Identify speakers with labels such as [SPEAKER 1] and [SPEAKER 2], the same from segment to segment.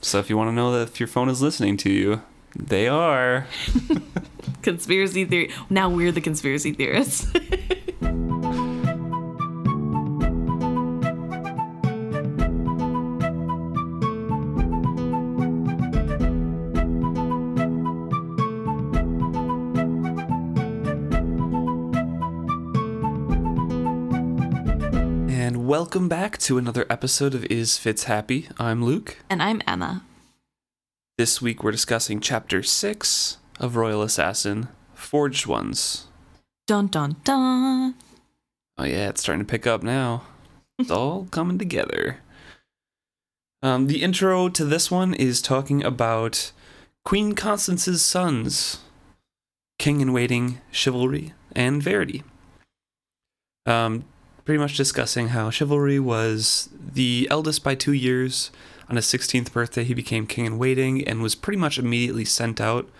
[SPEAKER 1] So if you want to know that if your phone is listening to you, they are.
[SPEAKER 2] Conspiracy theory. Now we're the conspiracy theorists.
[SPEAKER 1] welcome back to another episode of Is Fitz Happy? I'm Luke.
[SPEAKER 2] and I'm Emma.
[SPEAKER 1] This week we're discussing chapter 6 of Royal Assassin Forged Ones.
[SPEAKER 2] Dun dun dun.
[SPEAKER 1] Oh, yeah, it's starting to pick up now. It's all coming together. Um, the intro to this one is talking about Queen Constance's sons, King in Waiting, Chivalry, and Verity. Um, pretty much discussing how Chivalry was the eldest by two years. On his 16th birthday, he became King in Waiting and was pretty much immediately sent out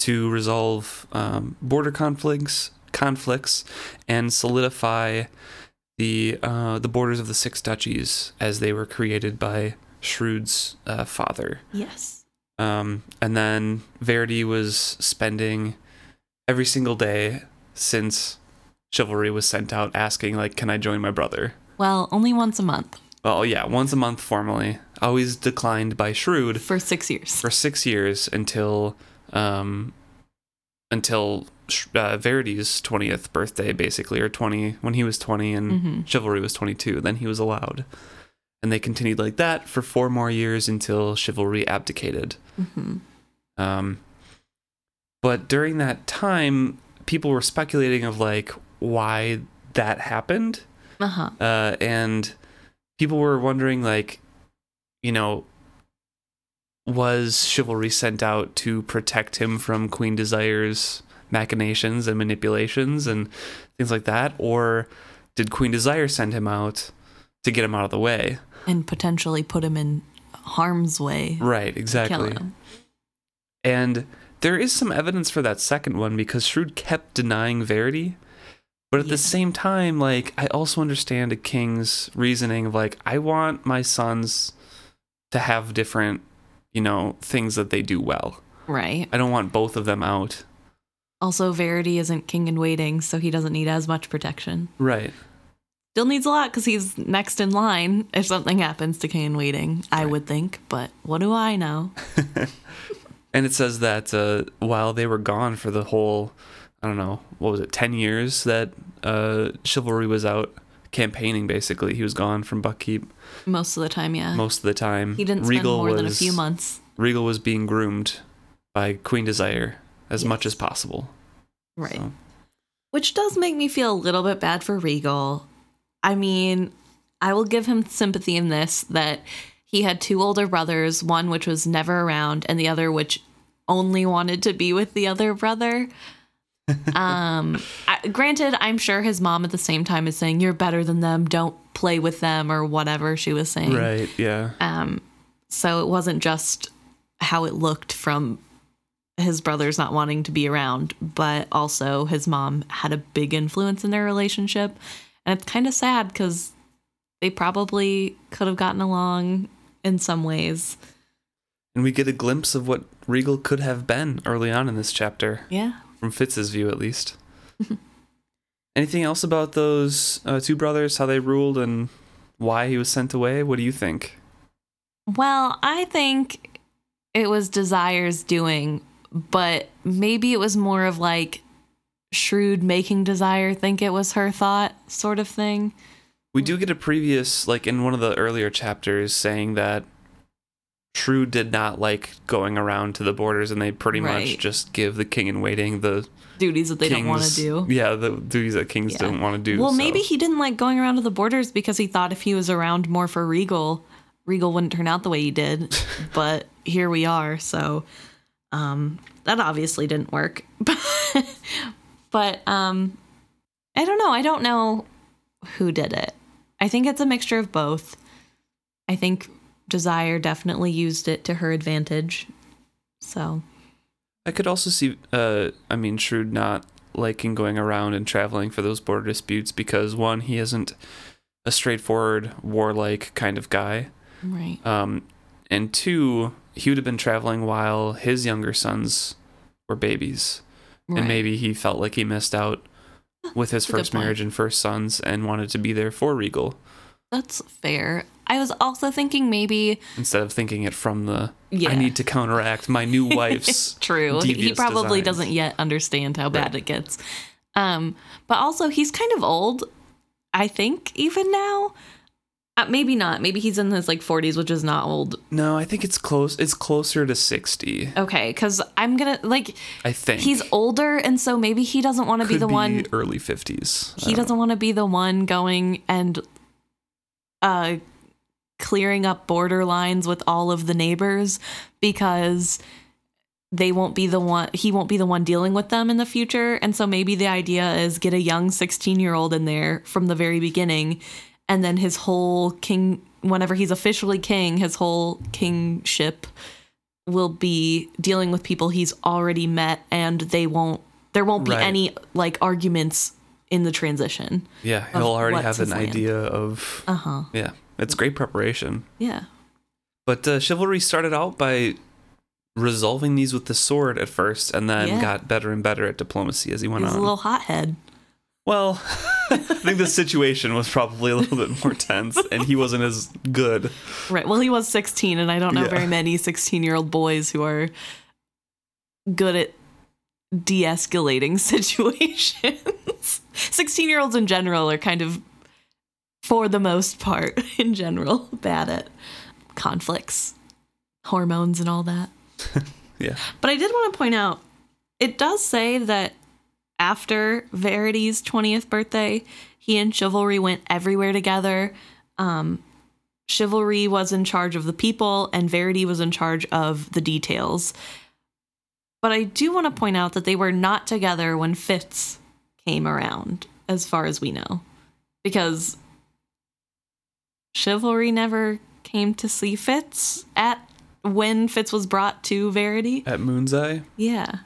[SPEAKER 1] to resolve um, border conflicts, conflicts, and solidify the uh, the borders of the six duchies as they were created by Shrewd's uh, father.
[SPEAKER 2] Yes.
[SPEAKER 1] Um, and then Verity was spending every single day since Chivalry was sent out asking, like, can I join my brother?
[SPEAKER 2] Well, only once a month
[SPEAKER 1] Well, yeah, once a month formally. Always declined by Shrewd
[SPEAKER 2] for six years.
[SPEAKER 1] for six years until um, until uh, Verity's 20th birthday, basically, or 20, when he was 20 and
[SPEAKER 2] Mhm.
[SPEAKER 1] Chivalry was 22. Then he was allowed. And they continued like that for four more years until Chivalry abdicated.
[SPEAKER 2] hmm
[SPEAKER 1] Um, but during that time, people were speculating of like why that happened,
[SPEAKER 2] Uh huh.
[SPEAKER 1] uh, and people were wondering like, you know, was Chivalry sent out to protect him from Queen Desire's machinations and manipulations and things like that, or did Queen Desire send him out to get him out of the way?
[SPEAKER 2] And potentially put him in harm's way.
[SPEAKER 1] Right, exactly. And there is some evidence for that second one because Shrewd kept denying Verity. But at
[SPEAKER 2] Yeah.
[SPEAKER 1] the same time, like, I also understand a king's reasoning of, like, I want my sons to have different, you know, things that they do well.
[SPEAKER 2] Right.
[SPEAKER 1] I don't want both of them out.
[SPEAKER 2] Also, Verity isn't king in waiting, so he doesn't need as much protection.
[SPEAKER 1] Right.
[SPEAKER 2] Still needs a lot because he's next in line if something happens to king in waiting, I would think. But what do I know?
[SPEAKER 1] And it says that uh, while they were gone for the whole, I don't know, what was it, 10 years that uh, Chivalry was out campaigning, basically. He was gone from Buckkeep
[SPEAKER 2] Most of the time, yeah.
[SPEAKER 1] most of the time.
[SPEAKER 2] he didn't spend
[SPEAKER 1] Regal
[SPEAKER 2] more than a few months.
[SPEAKER 1] Regal was being groomed by Queen Desire as much as possible.
[SPEAKER 2] Right.
[SPEAKER 1] So,
[SPEAKER 2] Which does make me feel a little bit bad for Regal. I mean, I will give him sympathy in this that he had two older brothers, one which was never around, and the other which only wanted to be with the other brother. Um, I, granted, I'm sure his mom at the same time is saying, You're better than them, don't play with them, or whatever she was saying.
[SPEAKER 1] right, yeah.
[SPEAKER 2] Um, so it wasn't just how it looked from his brothers not wanting to be around, but also his mom had a big influence in their relationship. And it's kind of sad because they probably could have gotten along in some ways.
[SPEAKER 1] And we get a glimpse of what Regal could have been early on in this chapter,
[SPEAKER 2] Yeah.
[SPEAKER 1] From Fitz's view at least. Anything else about those uh, two brothers, how they ruled, and why he was sent away? What do you think?
[SPEAKER 2] Well, I think it was Desire's doing, but maybe it was more of like shrewd making Desire think it was her thought sort of thing.
[SPEAKER 1] We do get a previous, like in one of the earlier chapters, saying that Shrewd did not like going around to the borders, and they pretty much just give the king in waiting the
[SPEAKER 2] Duties that they don't want to do.
[SPEAKER 1] Yeah, the duties that kings
[SPEAKER 2] Yeah.
[SPEAKER 1] don't want to do.
[SPEAKER 2] Well,
[SPEAKER 1] so-
[SPEAKER 2] maybe he didn't like going around to the borders because he thought if he was around more for Regal, Regal wouldn't turn out the way he did. but here we are, so um that obviously didn't work. but um I don't know. I don't know who did it. I think it's a mixture of both. I think Desire definitely used it to her advantage. So,
[SPEAKER 1] I could also see, uh, I mean, Shrewd not liking going around and traveling for those border disputes because one, he isn't a straightforward warlike kind of guy,
[SPEAKER 2] right.
[SPEAKER 1] um, and two, he would have been traveling while his younger sons were babies.
[SPEAKER 2] Right.
[SPEAKER 1] And maybe he felt like he missed out with his
[SPEAKER 2] That's
[SPEAKER 1] first marriage and first sons and wanted to be there for Regal
[SPEAKER 2] That's fair. I was also thinking maybe
[SPEAKER 1] instead of thinking it from the
[SPEAKER 2] Yeah.
[SPEAKER 1] I need to counteract my new wife's
[SPEAKER 2] true. He- probably
[SPEAKER 1] designs."
[SPEAKER 2] doesn't yet understand how bad
[SPEAKER 1] Right.
[SPEAKER 2] it gets. Um, but also he's kind of old. I think even now. Uh, maybe not. Maybe he's in his like 40s, which is not old.
[SPEAKER 1] No, I think it's close it's closer to 60.
[SPEAKER 2] Okay, because I'm gonna like
[SPEAKER 1] I think.
[SPEAKER 2] he's older, and so maybe he doesn't want to be the one.
[SPEAKER 1] early 50s.
[SPEAKER 2] He doesn't want to be the one going and uh clearing up border lines with all of the neighbors because they won't be the one he won't be the one dealing with them in the future and so maybe the idea is get a young 16 year old in there from the very beginning and then his whole king whenever he's officially king his whole kingship will be dealing with people he's already met and they won't there won't be
[SPEAKER 1] Right.
[SPEAKER 2] any like arguments in the transition
[SPEAKER 1] Yeah, he'll already have an
[SPEAKER 2] land.
[SPEAKER 1] idea of
[SPEAKER 2] uh-huh
[SPEAKER 1] Yeah, it's great preparation.
[SPEAKER 2] yeah
[SPEAKER 1] But uh, chivalry started out by resolving these with the sword at first, and then
[SPEAKER 2] Yeah.
[SPEAKER 1] got better and better at diplomacy as he went
[SPEAKER 2] he's
[SPEAKER 1] on.
[SPEAKER 2] a little hothead
[SPEAKER 1] well, I think the situation was probably a little bit more tense, and he wasn't as good.
[SPEAKER 2] Right. Well, he was 16, and I don't know
[SPEAKER 1] Yeah.
[SPEAKER 2] very many 16 year old boys who are good at de escalating situations. 16 year olds in general are kind of, for the most part, in general, bad at conflicts, hormones, and all that.
[SPEAKER 1] Yeah,
[SPEAKER 2] But I did want to point out it does say that after Verity's 20th birthday, he and Chivalry went everywhere together. Um, Chivalry was in charge of the people, and Verity was in charge of the details. But I do want to point out that they were not together when Fitz came around, as far as we know. Because Chivalry never came to see Fitz at when Fitz was brought to Verity.
[SPEAKER 1] at Moonseye.
[SPEAKER 2] Yeah.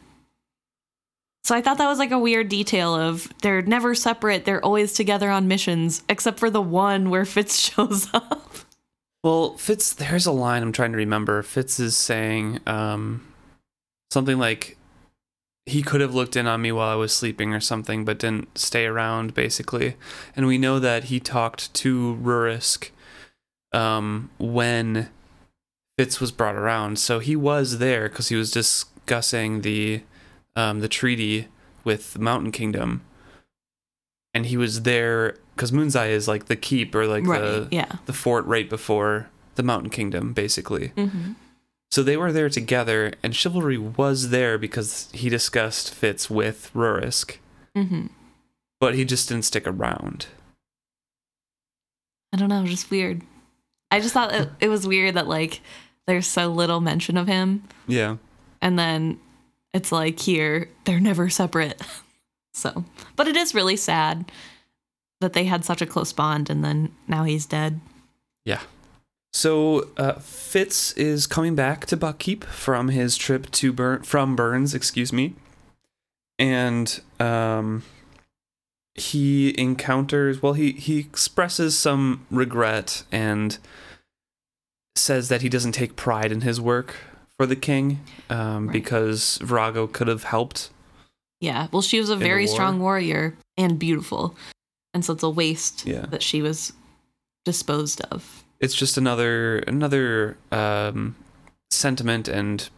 [SPEAKER 2] So I thought that was like a weird detail of they're never separate, they're always together on missions, except for the one where Fitz shows up.
[SPEAKER 1] Well, Fitz, there's a line I'm trying to remember. Fitz is saying um, something like he could have looked in on me while I was sleeping or something, but didn't stay around, basically. And we know that he talked to Rurisk um, when Fitz was brought around. So he was there because he was discussing the um, the treaty with the Mountain Kingdom. And he was there because Moonseye is like the keep or like
[SPEAKER 2] right.
[SPEAKER 1] the
[SPEAKER 2] yeah.
[SPEAKER 1] the fort right before the Mountain Kingdom, basically.
[SPEAKER 2] hmm
[SPEAKER 1] So they were there together, and Chivalry was there because he discussed Fitz with Rurisk,
[SPEAKER 2] hmm
[SPEAKER 1] but he just didn't stick around.
[SPEAKER 2] I don't know, just weird. I just thought it, it was weird that like there's so little mention of him,
[SPEAKER 1] Yeah.
[SPEAKER 2] and then it's like here they're never separate. So, but it is really sad that they had such a close bond, and then now he's dead.
[SPEAKER 1] Yeah. So uh, Fitz is coming back to Buckkeep from his trip to Burn from Bearns, excuse me, and um, he encounters. Well, he he expresses some regret and says that he doesn't take pride in his work for the king um,
[SPEAKER 2] Right.
[SPEAKER 1] because Virago could have helped.
[SPEAKER 2] Yeah. Well, she was a very
[SPEAKER 1] war?
[SPEAKER 2] strong warrior and beautiful. And so it's a waste
[SPEAKER 1] Yeah.
[SPEAKER 2] that she was disposed of.
[SPEAKER 1] It's just another another um, sentiment and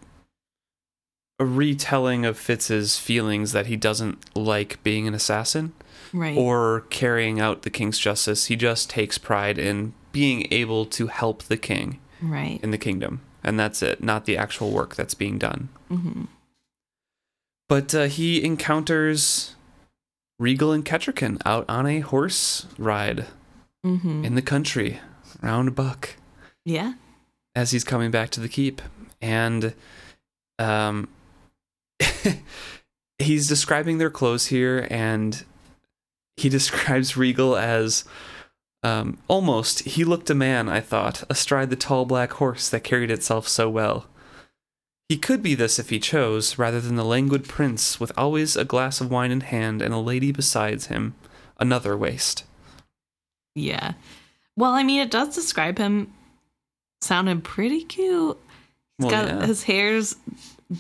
[SPEAKER 1] a retelling of Fitz's feelings that he doesn't like being an assassin
[SPEAKER 2] Right.
[SPEAKER 1] or carrying out the king's justice. He just takes pride in being able to help the king
[SPEAKER 2] right.
[SPEAKER 1] in the kingdom, and that's it, not the actual work that's being done.
[SPEAKER 2] hmm
[SPEAKER 1] But uh, he encounters Regal and Kettricken out on a horse ride
[SPEAKER 2] hmm
[SPEAKER 1] in the country, round buck.
[SPEAKER 2] Yeah.
[SPEAKER 1] as he's coming back to the keep and um he's describing their clothes here and he describes regal as um almost he looked a man i thought astride the tall black horse that carried itself so well he could be this if he chose rather than the languid prince with always a glass of wine in hand and a lady besides him another waste
[SPEAKER 2] Yeah. Well, I mean, it does describe him sounding pretty cute.
[SPEAKER 1] Well,
[SPEAKER 2] got
[SPEAKER 1] yeah.
[SPEAKER 2] his hair's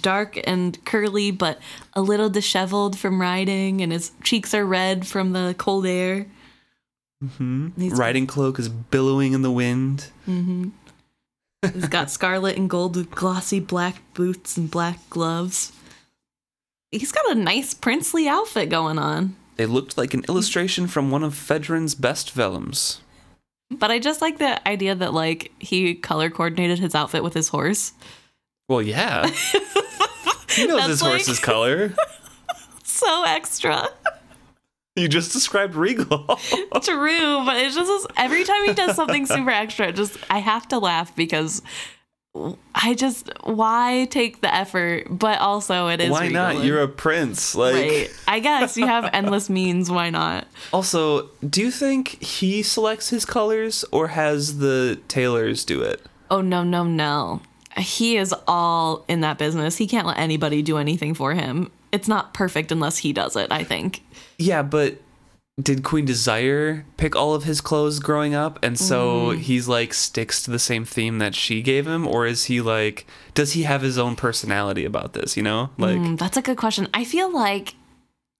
[SPEAKER 2] dark and curly, but a little disheveled from riding, and his cheeks are red from the cold air.
[SPEAKER 1] hmm Riding cloak is billowing in the wind.
[SPEAKER 2] He's got scarlet and gold with glossy black boots and black gloves. He's got a nice princely outfit going on.
[SPEAKER 1] They looked like an illustration from one of Fedwren's best vellums.
[SPEAKER 2] But I just like the idea that like he color coordinated his outfit with his horse.
[SPEAKER 1] Well, yeah. he knows
[SPEAKER 2] That's
[SPEAKER 1] his
[SPEAKER 2] like-
[SPEAKER 1] horse's color.
[SPEAKER 2] So extra.
[SPEAKER 1] You just described Regal.
[SPEAKER 2] True, but it's just every time he does something super extra, just I have to laugh because I just why take the effort? But also it is
[SPEAKER 1] Why not?
[SPEAKER 2] Regal.
[SPEAKER 1] You're a prince. Like
[SPEAKER 2] right. I guess you have endless means. Why not?
[SPEAKER 1] Also, do you think he selects his colors or has the tailors do it?
[SPEAKER 2] Oh no no no! He is all in that business. He can't let anybody do anything for him. It's not perfect unless he does it. I think.
[SPEAKER 1] Yeah, but did Queen Desire pick all of his clothes growing up and so
[SPEAKER 2] Mm.
[SPEAKER 1] he's like sticks to the same theme that she gave him or is he like does he have his own personality about this, you know? Like
[SPEAKER 2] Mm, that's a good question. I feel like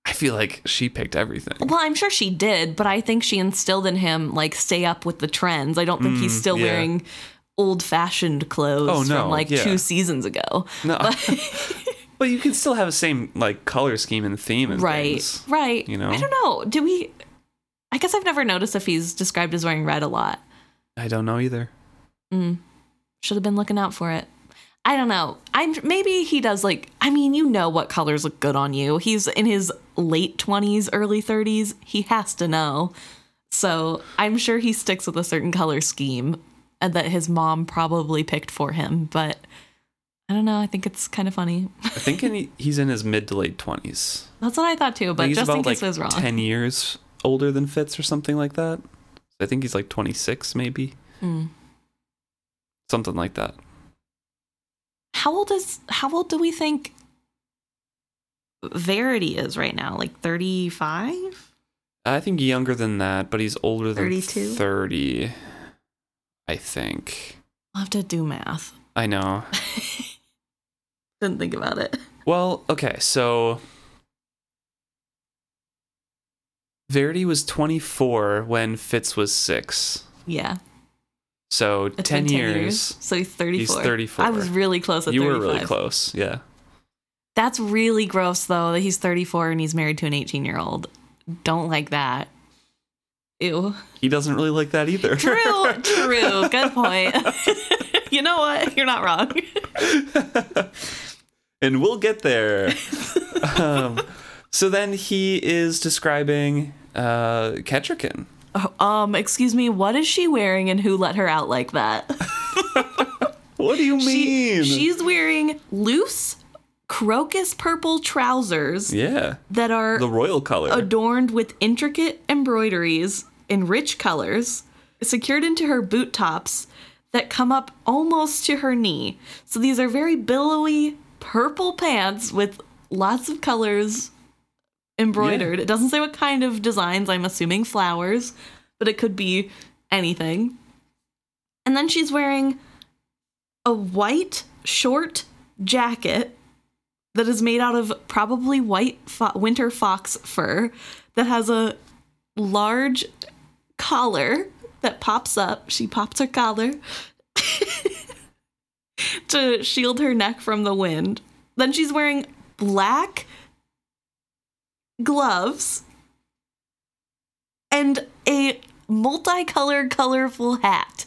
[SPEAKER 1] I feel like she picked everything.
[SPEAKER 2] Well, I'm sure she did, but I think she instilled in him like stay up with the trends. I don't think he's still
[SPEAKER 1] Mm, yeah.
[SPEAKER 2] wearing old-fashioned clothes
[SPEAKER 1] Oh, no,
[SPEAKER 2] from like
[SPEAKER 1] yeah.
[SPEAKER 2] two seasons ago.
[SPEAKER 1] No. but you can still have the same like color scheme and theme and
[SPEAKER 2] Right.
[SPEAKER 1] things.
[SPEAKER 2] Right.
[SPEAKER 1] You know?
[SPEAKER 2] I don't know. Do we I guess I've never noticed if he's described as wearing red a lot.
[SPEAKER 1] I don't know either. Mm.
[SPEAKER 2] Should have been looking out for it. I don't know. I'm maybe he does like I mean, you know what colors look good on you. He's in his late 20s, early 30s. He has to know. So, I'm sure he sticks with a certain color scheme and that his mom probably picked for him, but I don't know. I think it's kind of funny.
[SPEAKER 1] I think in, he's in his mid to late 20s.
[SPEAKER 2] That's what I thought too, but
[SPEAKER 1] he's
[SPEAKER 2] just in
[SPEAKER 1] about
[SPEAKER 2] case
[SPEAKER 1] like
[SPEAKER 2] I was wrong.
[SPEAKER 1] 10 years older than Fitz or something like that. I think he's like 26 maybe.
[SPEAKER 2] Hmm.
[SPEAKER 1] Something like that.
[SPEAKER 2] How old is how old do we think Verity is right now? Like 35?
[SPEAKER 1] I think younger than that, but he's older than
[SPEAKER 2] 32?
[SPEAKER 1] 30. I think.
[SPEAKER 2] I'll have to do math.
[SPEAKER 1] I know.
[SPEAKER 2] Didn't think about it.
[SPEAKER 1] Well, okay, so Verity was 24 when Fitz was 6.
[SPEAKER 2] Yeah.
[SPEAKER 1] So
[SPEAKER 2] It's
[SPEAKER 1] 10,
[SPEAKER 2] been 10
[SPEAKER 1] years.
[SPEAKER 2] So he's 34.
[SPEAKER 1] He's 34.
[SPEAKER 2] I was really close at
[SPEAKER 1] You
[SPEAKER 2] 35.
[SPEAKER 1] were really close. Yeah.
[SPEAKER 2] That's really gross, though, that he's 34 and he's married to an 18 year old. Don't like that. Ew.
[SPEAKER 1] He doesn't really like that either.
[SPEAKER 2] True, true. Good point. you know what? You're not wrong.
[SPEAKER 1] And we'll get there. um, so then he is describing uh, Kettricken.
[SPEAKER 2] Oh, um, excuse me, what is she wearing and who let her out like that?
[SPEAKER 1] What do you
[SPEAKER 2] She-
[SPEAKER 1] mean?
[SPEAKER 2] she's wearing loose crocus purple trousers
[SPEAKER 1] yeah,
[SPEAKER 2] that are
[SPEAKER 1] the royal color.
[SPEAKER 2] adorned with intricate embroideries in rich colors, secured into her boot tops that come up almost to her knee. So these are very billowy purple pants with lots of colors embroidered. It doesn't say what kind of designs, I'm assuming flowers, but it could be anything. And then she's wearing a white short jacket that is made out of probably white fo- winter fox fur that has a large collar that pops up. She pops her collar to shield her neck from the wind. Then she's wearing black gloves and a multicolored, colorful hat.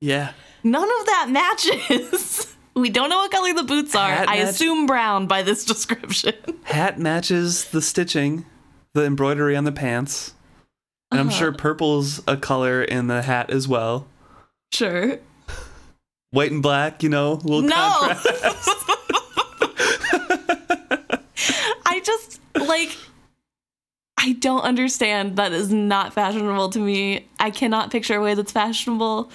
[SPEAKER 1] yeah,
[SPEAKER 2] None of that matches. we don't know what color the boots are.
[SPEAKER 1] Hat
[SPEAKER 2] I
[SPEAKER 1] match-
[SPEAKER 2] assume brown by this description.
[SPEAKER 1] hat matches the stitching, the embroidery on the pants, and I'm
[SPEAKER 2] Uh-huh.
[SPEAKER 1] sure purple's a color in the hat as well.
[SPEAKER 2] sure.
[SPEAKER 1] White and black, you know, will
[SPEAKER 2] No.
[SPEAKER 1] contrast.
[SPEAKER 2] I just like I don't understand. That is not fashionable to me. I cannot picture a way that's fashionable.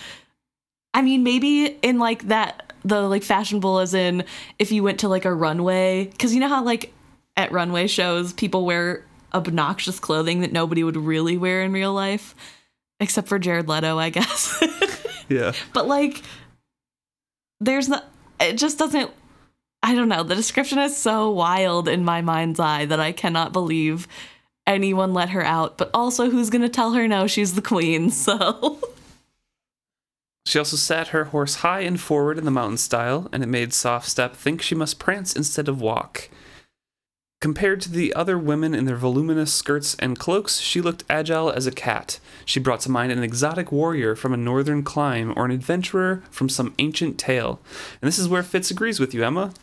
[SPEAKER 2] I mean, maybe in like that the like fashionable as in if you went to like a runway cuz you know how like at runway shows people wear obnoxious clothing that nobody would really wear in real life except for Jared Leto, I guess.
[SPEAKER 1] yeah,
[SPEAKER 2] but like there's not it just doesn't I don't know. The description is so wild in my mind's eye that I cannot believe anyone let her out. But also, who's going to tell her no? She's the queen, so.
[SPEAKER 1] She also sat her horse high and forward in the mountain style, and it made Soft Step think she must prance instead of walk. Compared to the other women in their voluminous skirts and cloaks, she looked agile as a cat. She brought to mind an exotic warrior from a northern clime or an adventurer from some ancient tale. And this is where Fitz agrees with you, Emma.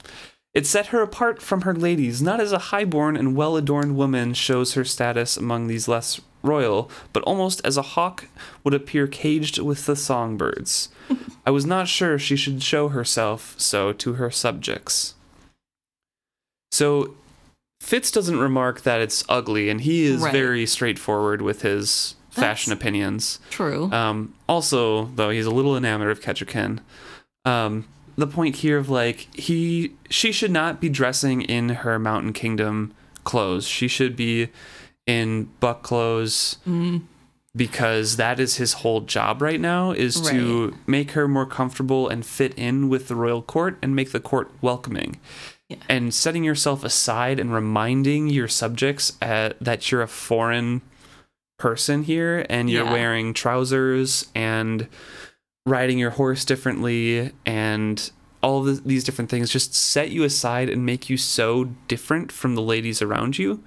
[SPEAKER 1] It set her apart from her ladies, not as a high-born and well-adorned woman shows her status among these less royal, but almost as a hawk would appear caged with the songbirds. I was not sure she should show herself so to her subjects. So Fitz doesn't remark that it's ugly, and he is
[SPEAKER 2] Right.
[SPEAKER 1] very straightforward with his fashion opinions.
[SPEAKER 2] True.
[SPEAKER 1] Um, also, though, he's a little enamored of Kettricken. Um, the point here of like he, she should not be dressing in her Mountain Kingdom clothes. She should be in buck clothes because that is his whole job right now is to make her more comfortable and fit in with the royal court and make the court welcoming.
[SPEAKER 2] Yeah.
[SPEAKER 1] And setting yourself aside and reminding your subjects uh, that you're a foreign person here and you're
[SPEAKER 2] Yeah.
[SPEAKER 1] wearing trousers and riding your horse differently and all the, these different things just set you aside and make you so different from the ladies around you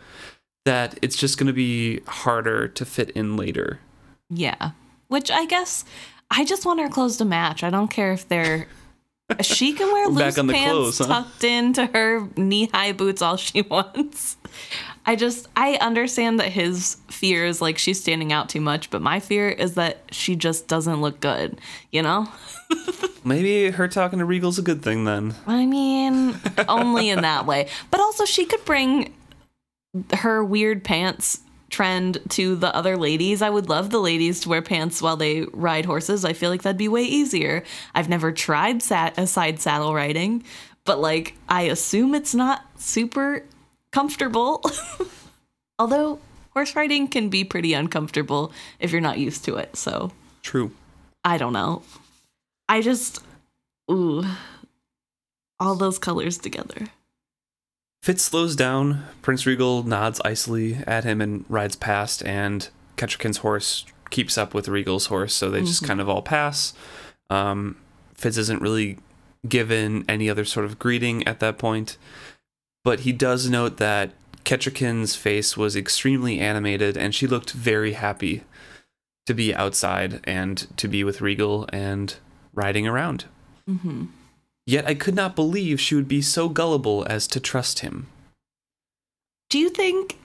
[SPEAKER 1] that it's just going to be harder to fit in later.
[SPEAKER 2] yeah. Which I guess I just want our clothes to match. I don't care if they're. She can wear loose pants
[SPEAKER 1] clothes, huh?
[SPEAKER 2] tucked into her knee high boots all she wants. I just I understand that his fear is like she's standing out too much, but my fear is that she just doesn't look good. You know?
[SPEAKER 1] Maybe her talking to Regal's a good thing then.
[SPEAKER 2] I mean, only in that way. But also, she could bring her weird pants trend to the other ladies. I would love the ladies to wear pants while they ride horses. I feel like that'd be way easier. I've never tried sat a uh, side saddle riding, but like I assume it's not super comfortable. Although horse riding can be pretty uncomfortable if you're not used to it. So
[SPEAKER 1] True.
[SPEAKER 2] I don't know. I just ooh all those colors together.
[SPEAKER 1] Fitz slows down. Prince Regal nods icily at him and rides past, and Kettricken's horse keeps up with Regal's horse, so they just kind of all pass. Um, Fitz isn't really given any other sort of greeting at that point, but he does note that Kettricken's face was extremely animated, and she looked very happy to be outside and to be with Regal and riding around.
[SPEAKER 2] Mm-hmm.
[SPEAKER 1] Yet I could not believe she would be so gullible as to trust him.
[SPEAKER 2] Do you think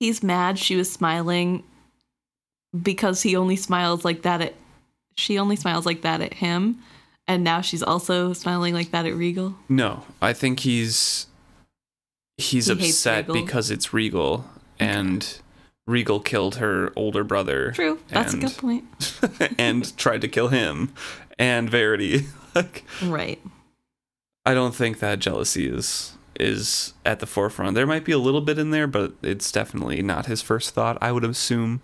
[SPEAKER 2] he's mad she was smiling because he only smiles like that at she only smiles like that at him and now she's also smiling like that at Regal?
[SPEAKER 1] No, I think he's he's
[SPEAKER 2] He
[SPEAKER 1] upset because it's Regal and Regal killed her older brother.
[SPEAKER 2] True. That's
[SPEAKER 1] and,
[SPEAKER 2] a good point.
[SPEAKER 1] and tried to kill him and Verity. like
[SPEAKER 2] Right.
[SPEAKER 1] I don't think that jealousy is is at the forefront. There might be a little bit in there, but it's definitely not his first thought, I would assume.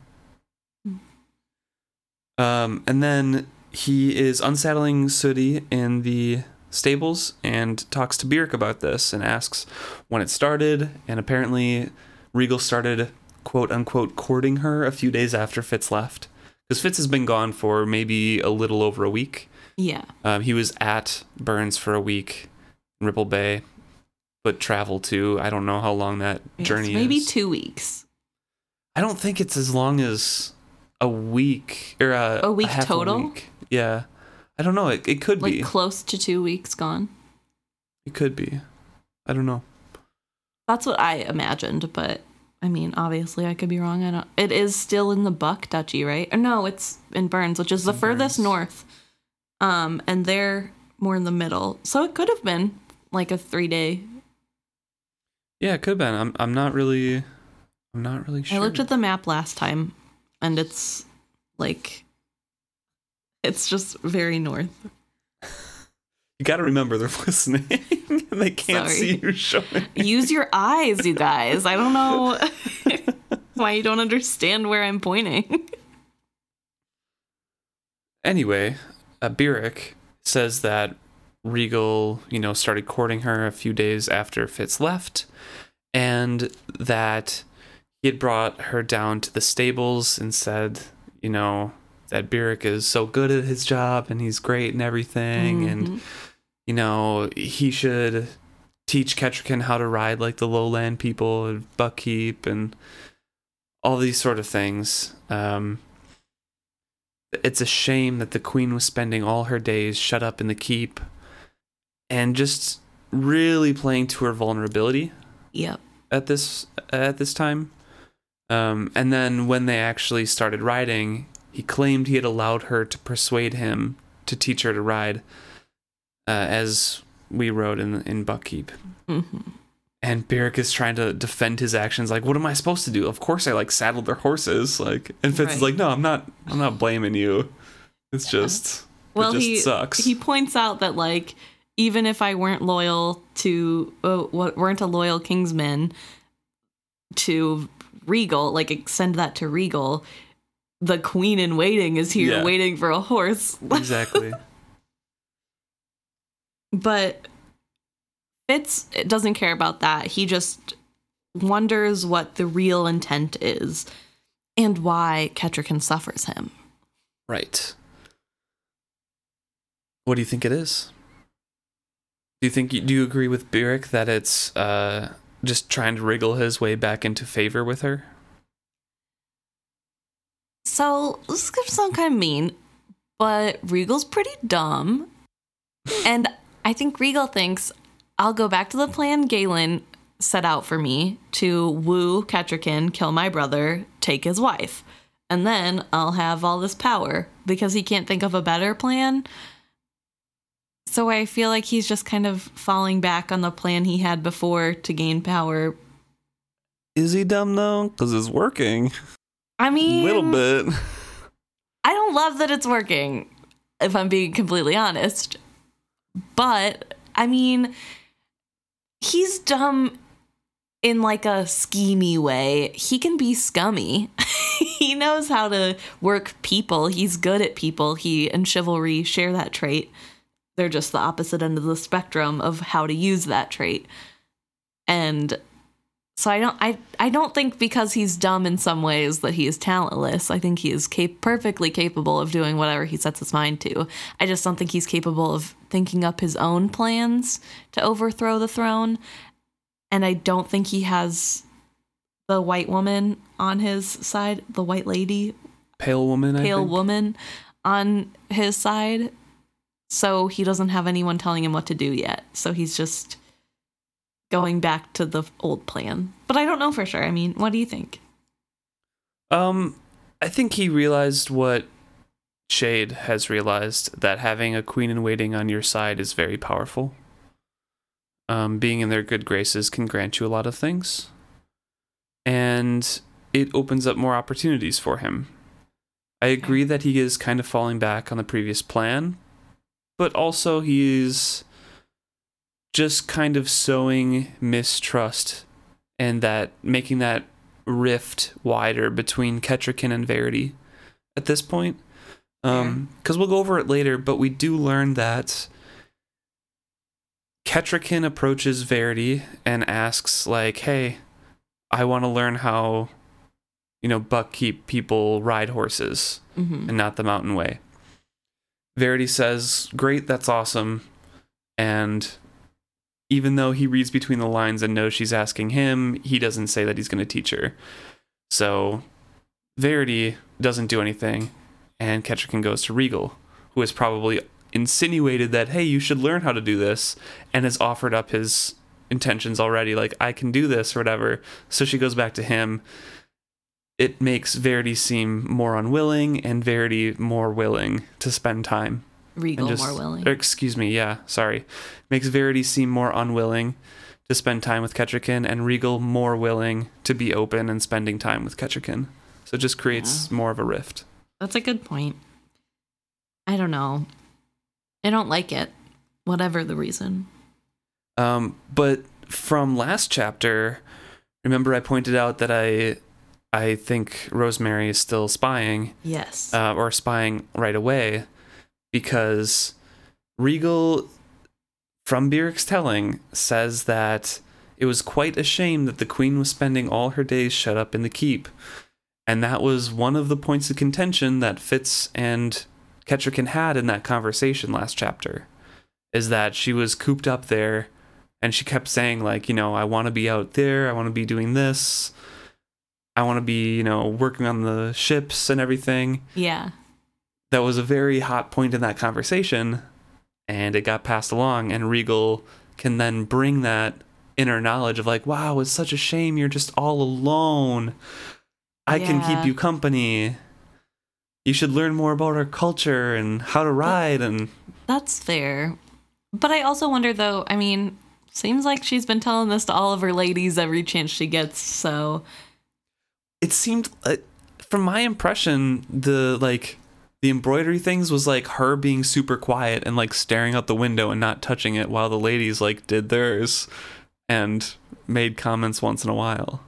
[SPEAKER 1] Um, and then he is unsaddling Sooty in the stables and talks to Burrich about this and asks when it started. And apparently, Regal started quote unquote courting her a few days after Fitz left. Because Fitz has been gone for maybe a little over a week.
[SPEAKER 2] Yeah.
[SPEAKER 1] Um, he was at Bearns for a week Ripple Bay, but travel to I don't know how long that
[SPEAKER 2] Yes,
[SPEAKER 1] journey
[SPEAKER 2] maybe
[SPEAKER 1] is.
[SPEAKER 2] 2 weeks.
[SPEAKER 1] I don't think it's as long as a week or a,
[SPEAKER 2] A week
[SPEAKER 1] half
[SPEAKER 2] total?
[SPEAKER 1] week. Yeah, I don't know. It it could
[SPEAKER 2] Like
[SPEAKER 1] be.
[SPEAKER 2] close to 2 weeks gone.
[SPEAKER 1] It could be. I don't know.
[SPEAKER 2] That's what I imagined, but I mean, obviously I could be wrong. I don't. It is still in the Buck Duchy, right? Or no, it's in Bearns, which is the
[SPEAKER 1] in
[SPEAKER 2] furthest
[SPEAKER 1] Bearns.
[SPEAKER 2] north. Um, and they're more in the middle, so it could have been like a three day.
[SPEAKER 1] Yeah, it could have been. I'm I'm not really. I'm not really sure.
[SPEAKER 2] I looked at the map last time, and it's like, it's just very north.
[SPEAKER 1] you got to remember they're listening. and they can't
[SPEAKER 2] Sorry.
[SPEAKER 1] see you showing.
[SPEAKER 2] Use your eyes, you guys. I don't know why you don't understand where I'm pointing.
[SPEAKER 1] Anyway, uh, Burrich says that Regal, you know, started courting her a few days after Fitz left, and that he had brought her down to the stables and said, you know, that Burrich is so good at his job and he's great and everything, and
[SPEAKER 2] Mhm.
[SPEAKER 1] you know, he should teach Kettricken how to ride like the lowland people and Buckkeep and all these sort of things. Um, it's a shame that the queen was spending all her days shut up in the keep and just really playing to her vulnerability
[SPEAKER 2] Yep.
[SPEAKER 1] at this at this time. Um, and then when they actually started riding, he claimed he had allowed her to persuade him to teach her to ride, uh, as we rode in in Buckkeep.
[SPEAKER 2] hmm
[SPEAKER 1] And Burrich is trying to defend his actions. Like, what am I supposed to do? Of course, I like saddled their horses. Like, and Fitz is like, no, I'm not. I'm not blaming you. It's just,
[SPEAKER 2] Well,
[SPEAKER 1] it just
[SPEAKER 2] he
[SPEAKER 1] sucks.
[SPEAKER 2] he points out that like even if I weren't loyal to uh, weren't a loyal Kingsman to Regal, like extend that to Regal, the Queen in waiting is here
[SPEAKER 1] Yeah.
[SPEAKER 2] waiting for a horse.
[SPEAKER 1] exactly.
[SPEAKER 2] but Fitz doesn't care about that. He just wonders what the real intent is and why Kettricken suffers him.
[SPEAKER 1] Right. What do you think it is? Do you think you, do you agree with Burrich that it's uh, just trying to wriggle his way back into favor with her?
[SPEAKER 2] So this is gonna sound kind of mean, but Regal's pretty dumb, and I think Regal thinks I'll go back to the plan Galen set out for me to woo Kettricken, kill my brother, take his wife, and then I'll have all this power because he can't think of a better plan. So I feel like he's just kind of falling back on the plan he had before to gain power.
[SPEAKER 1] Is he dumb though? Because it's working
[SPEAKER 2] I mean, a little
[SPEAKER 1] bit.
[SPEAKER 2] I don't love that it's working, if I'm being completely honest. But, I mean, he's dumb in like a schemy way. He can be scummy. he knows how to work people. He's good at people. He and chivalry share that trait. They're just the opposite end of the spectrum of how to use that trait. And so I don't I I don't think because he's dumb in some ways that he is talentless. I think he is cap- perfectly capable of doing whatever he sets his mind to. I just don't think he's capable of thinking up his own plans to overthrow the throne. And I don't think he has the white woman on his side, the white lady,
[SPEAKER 1] Pale woman. I
[SPEAKER 2] pale woman on his side. So he doesn't have anyone telling him what to do yet. So he's just going back to the old plan. But I don't know for sure. I mean, what do you think?
[SPEAKER 1] Um, I think he realized what Chade has realized that having a queen in waiting on your side is very powerful. Um, being in their good graces can grant you a lot of things, and it opens up more opportunities for him. I agree that he is kind of falling back on the previous plan, but also he's just kind of sowing mistrust and that making that rift wider between Kettricken and Verity at this point. Um, because we'll go over it later, but we do learn that Kettricken approaches Verity and asks, like, "Hey, I want to learn how, you know, Buckkeep people ride horses
[SPEAKER 2] Mm-hmm.
[SPEAKER 1] and not the mountain way." Verity says, "Great, that's awesome," and even though he reads between the lines and knows she's asking him, he doesn't say that he's going to teach her. So Verity doesn't do anything, and Kettricken goes to Regal, who has probably insinuated that, hey, you should learn how to do this, and has offered up his intentions already, like, I can do this or whatever. So she goes back to him. It makes Verity seem more unwilling, and Verity more willing to spend time
[SPEAKER 2] Regal
[SPEAKER 1] just,
[SPEAKER 2] more willing.
[SPEAKER 1] or excuse me, yeah, sorry. Makes Verity seem more unwilling to spend time with Kettricken, and Regal more willing to be open and spending time with Kettricken. So it just creates more of a rift.
[SPEAKER 2] That's a good point. I don't know. I don't like it. Whatever the reason.
[SPEAKER 1] Um, but from last chapter, remember I pointed out that I, I think Rosemary is still spying,
[SPEAKER 2] Yes.
[SPEAKER 1] uh, or spying right away, because Regal from Burrich's telling, says that it was quite a shame that the queen was spending all her days shut up in the keep. And that was one of the points of contention that Fitz and Kettricken had in that conversation last chapter. Is that she was cooped up there and she kept saying, like, you know, I want to be out there, I want to be doing this, I want to be, you know, working on the ships and everything.
[SPEAKER 2] Yeah.
[SPEAKER 1] That was a very hot point in that conversation and it got passed along and Regal can then bring that inner knowledge of like, wow, it's such a shame you're just all alone. I can keep you company. You should learn more about our culture and how to ride and
[SPEAKER 2] That's fair. But I also wonder though, I mean, seems like she's been telling this to all of her ladies every chance she gets, so
[SPEAKER 1] it seemed uh, from my impression the like the embroidery things was like her being super quiet and like staring out the window and not touching it while the ladies like did theirs and made comments once in a while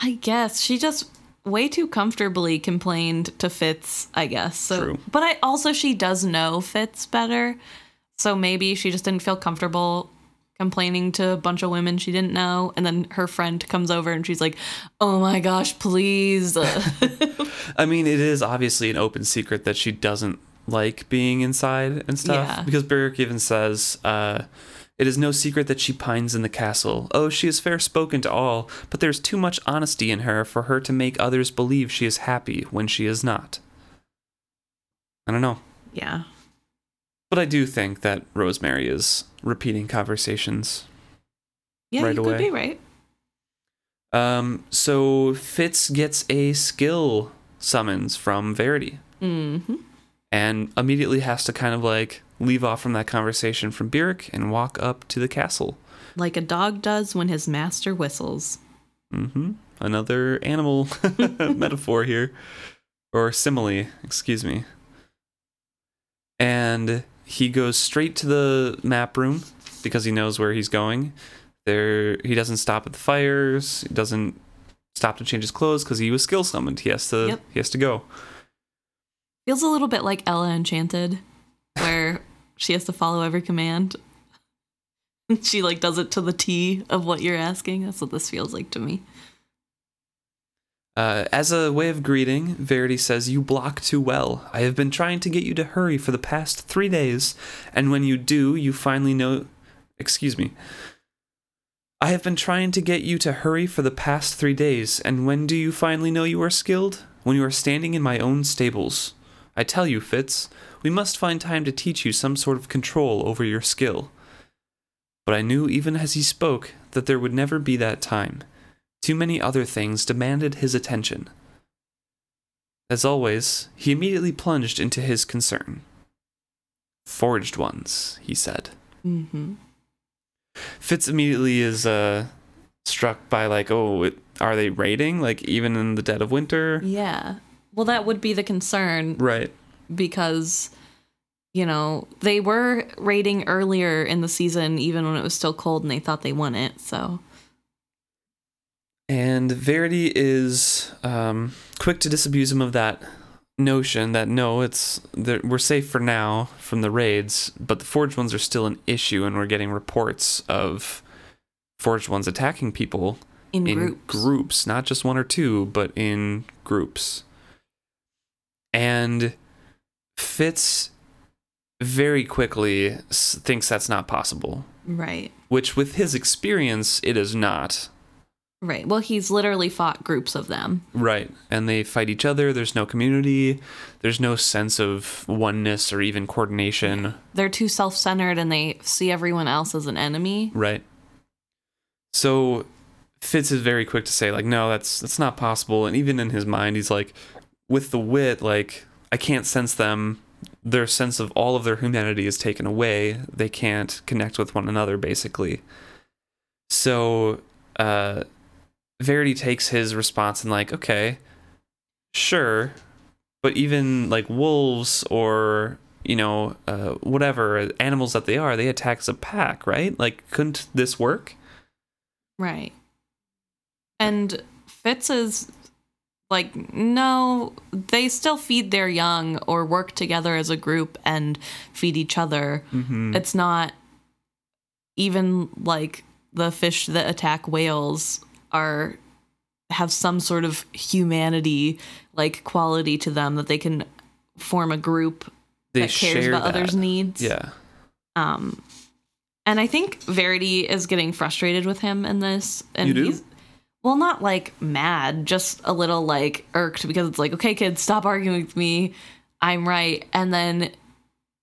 [SPEAKER 2] I guess she just way too comfortably complained to Fitz, I guess. So
[SPEAKER 1] True.
[SPEAKER 2] but I also she does know Fitz better. So maybe she just didn't feel comfortable complaining to a bunch of women she didn't know and then her friend comes over and she's like, "Oh my gosh, please."
[SPEAKER 1] i mean it is obviously an open secret that she doesn't like being inside and stuff
[SPEAKER 2] Yeah.
[SPEAKER 1] because Burrich even says uh it is no secret that she pines in the castle. Oh, she is fair spoken to all, but there's too much honesty in her for her to make others believe she is happy when she is not. I don't know.
[SPEAKER 2] yeah.
[SPEAKER 1] But I do think that Rosemary is repeating conversations.
[SPEAKER 2] Yeah,
[SPEAKER 1] Right
[SPEAKER 2] you
[SPEAKER 1] away.
[SPEAKER 2] could be right.
[SPEAKER 1] Um, so Fitz gets a skill summons from Verity
[SPEAKER 2] Mhm.
[SPEAKER 1] and immediately has to kind of like leave off from that conversation from Burrich and walk up to the castle.
[SPEAKER 2] Like a dog does when his master whistles.
[SPEAKER 1] Mm hmm Another animal metaphor here, or simile, excuse me. And he goes straight to the map room because he knows where he's going. There, he doesn't stop at the fires. He doesn't stop to change his clothes because he was skill summoned. He has to.
[SPEAKER 2] Yep.
[SPEAKER 1] He has to go.
[SPEAKER 2] Feels a little bit like Ella Enchanted, where she has to follow every command. she like does it to the T of what you're asking. That's what this feels like to me.
[SPEAKER 1] Uh, as a way of greeting, Verity says, You block too well. I have been trying to get you to hurry for the past three days, and when you do, you finally know. Excuse me. I have been trying to get you to hurry for the past three days, and when do you finally know you are skilled? When you are standing in my own stables. I tell you, Fitz, we must find time to teach you some sort of control over your skill. But I knew even as he spoke that there would never be that time. Too many other things demanded his attention. As always, he immediately plunged into his concern. Forged ones, he said.
[SPEAKER 2] Mm-hmm.
[SPEAKER 1] Fitz immediately is uh, struck by, like, oh, it, are they raiding? Like, even in the dead of winter?
[SPEAKER 2] Yeah. Well, that would be the concern
[SPEAKER 1] Right.
[SPEAKER 2] because, you know, they were raiding earlier in the season, even when it was still cold and they thought they won it. So,
[SPEAKER 1] And Verity is um, quick to disabuse him of that notion that no, it's that we're safe for now from the raids, but the forged ones are still an issue, and we're getting reports of forged ones attacking people
[SPEAKER 2] in,
[SPEAKER 1] in
[SPEAKER 2] groups.
[SPEAKER 1] groups, not just one or two, but in groups. And Fitz very quickly thinks that's not possible,
[SPEAKER 2] Right.
[SPEAKER 1] which with his experience, it is not.
[SPEAKER 2] Right. Well, he's literally fought groups of them.
[SPEAKER 1] Right. And they fight each other. There's no community. There's no sense of oneness or even coordination.
[SPEAKER 2] They're too self centered and they see everyone else as an enemy.
[SPEAKER 1] Right. So Fitz is very quick to say, like, no, that's that's not possible. And even in his mind, he's like, with the wit, like, I can't sense them. Their sense of all of their humanity is taken away. They can't connect with one another, basically. So uh Verity takes his response and like, okay, sure, but even like wolves or you know uh, whatever animals that they are, they attack as a pack, right? Like, couldn't this work?
[SPEAKER 2] Right. And Fitz is like, no, they still feed their young or work together as a group and feed each other.
[SPEAKER 1] Mm-hmm.
[SPEAKER 2] It's not even like the fish that attack whales are have some sort of humanity like quality to them that they can form a group
[SPEAKER 1] They
[SPEAKER 2] that cares about
[SPEAKER 1] that.
[SPEAKER 2] others' needs.
[SPEAKER 1] Yeah.
[SPEAKER 2] Um, and I think Verity is getting frustrated with him in this. And
[SPEAKER 1] You do?
[SPEAKER 2] He's, well, not like mad, just a little like irked because it's like, okay, kids, stop arguing with me. I'm right. And then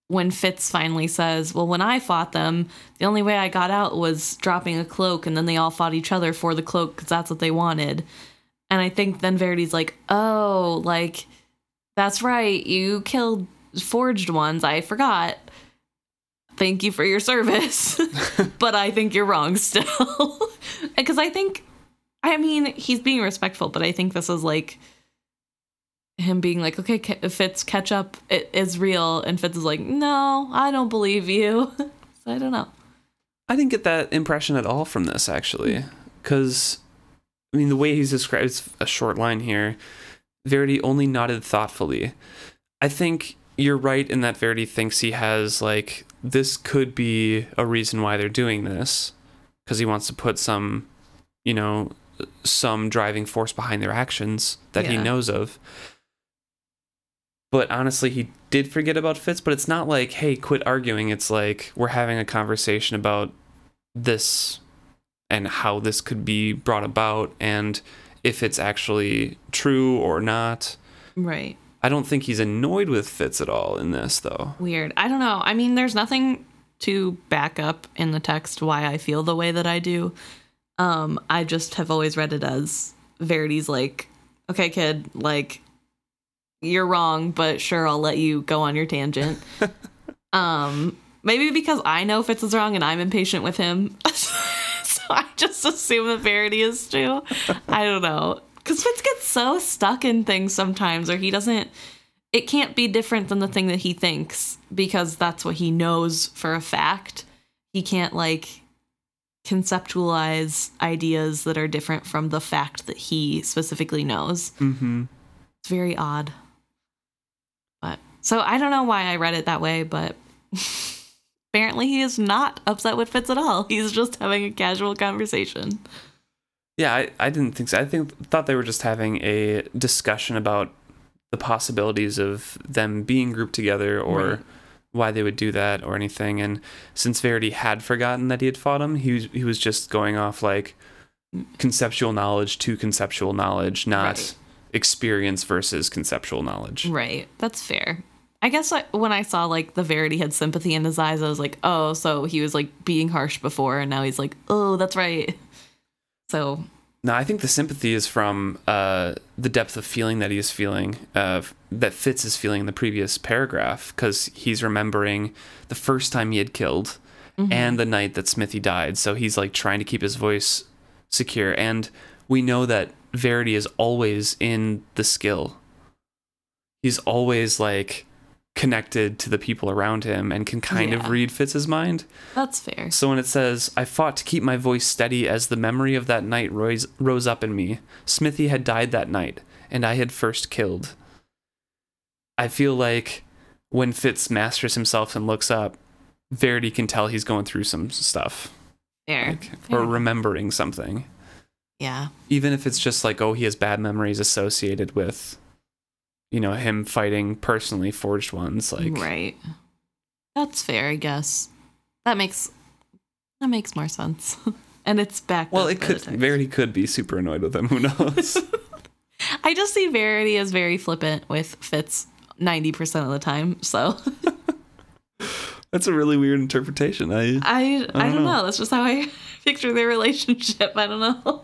[SPEAKER 2] when Fitz finally says, well, when I fought them, the only way I got out was dropping a cloak, and then they all fought each other for the cloak because that's what they wanted. And I think then Verity's like, oh, like, that's right. You killed forged ones. I forgot thank you for your service but i think you're wrong still because i think i mean he's being respectful but i think this is like him being like okay fitz catch up. It is real. And fitz is like no i don't believe you. So i don't know.
[SPEAKER 1] I didn't get that impression at all from this actually, because I mean the way he's described it's a short line here. Verity only nodded thoughtfully. I think you're right in that Verity thinks he has like this could be a reason why they're doing this, because he wants to put some, you know, some driving force behind their actions that he knows of. But honestly, he did forget about Fitz, but it's not like, hey, quit arguing. It's like we're having a conversation about this and how this could be brought about and if it's actually true or not.
[SPEAKER 2] right
[SPEAKER 1] I don't think he's annoyed with Fitz at all in this, though.
[SPEAKER 2] weird i don't know i mean there's nothing to back up in the text why i feel the way that i do um i just have always read it as verity's like okay kid like you're wrong but sure i'll let you go on your tangent um maybe because i know fitz is wrong and i'm impatient with him so i just assume that verity is too i don't know because fitz gets so stuck in things sometimes or he doesn't it can't be different than the thing that he thinks because that's what he knows for a fact. He can't like conceptualize ideas that are different from the fact that he specifically knows.
[SPEAKER 1] Mm-hmm.
[SPEAKER 2] It's very odd. So I don't know why I read it that way, but apparently he is not upset with Fitz at all. He's just having a casual conversation.
[SPEAKER 1] Yeah, I, I didn't think so. I think thought they were just having a discussion about the possibilities of them being grouped together or
[SPEAKER 2] Right.
[SPEAKER 1] why they would do that or anything. And since Verity had forgotten that he had fought him, he was, he was just going off like conceptual knowledge to conceptual knowledge, not
[SPEAKER 2] Right.
[SPEAKER 1] experience versus conceptual knowledge.
[SPEAKER 2] Right. That's fair. I guess I, when I saw like the Verity had sympathy in his eyes, I was like, oh, so he was like being harsh before, and now he's like, oh, that's right. So
[SPEAKER 1] No, I think the sympathy is from uh, the depth of feeling that he is feeling, uh, that Fitz is feeling in the previous paragraph, because he's remembering the first time he had killed and the night that Smithy died. So he's like trying to keep his voice secure. And we know that Verity is always in the skill. He's always like connected to the people around him and can kind of read Fitz's mind.
[SPEAKER 2] that's fair.
[SPEAKER 1] So when it says, I fought to keep my voice steady as the memory of that night rose, rose up in me, Smithy had died that night, and I had first killed. I feel like when Fitz masters himself and looks up, Verity can tell he's going through some stuff,
[SPEAKER 2] Fair.
[SPEAKER 1] like,
[SPEAKER 2] Fair
[SPEAKER 1] or remembering something.
[SPEAKER 2] yeah.
[SPEAKER 1] Even if it's just like, oh, he has bad memories associated with, you know, him fighting personally forged ones. Like,
[SPEAKER 2] right. That's fair, I guess. That makes that makes more sense. and it's back.
[SPEAKER 1] well, it could, Verity could be super annoyed with him. Who knows?
[SPEAKER 2] I just see Verity as very flippant with Fitz ninety percent of the time. So
[SPEAKER 1] That's a really weird interpretation. I
[SPEAKER 2] I I,
[SPEAKER 1] don't
[SPEAKER 2] don't
[SPEAKER 1] know.
[SPEAKER 2] know. That's just how I picture their relationship. I don't know.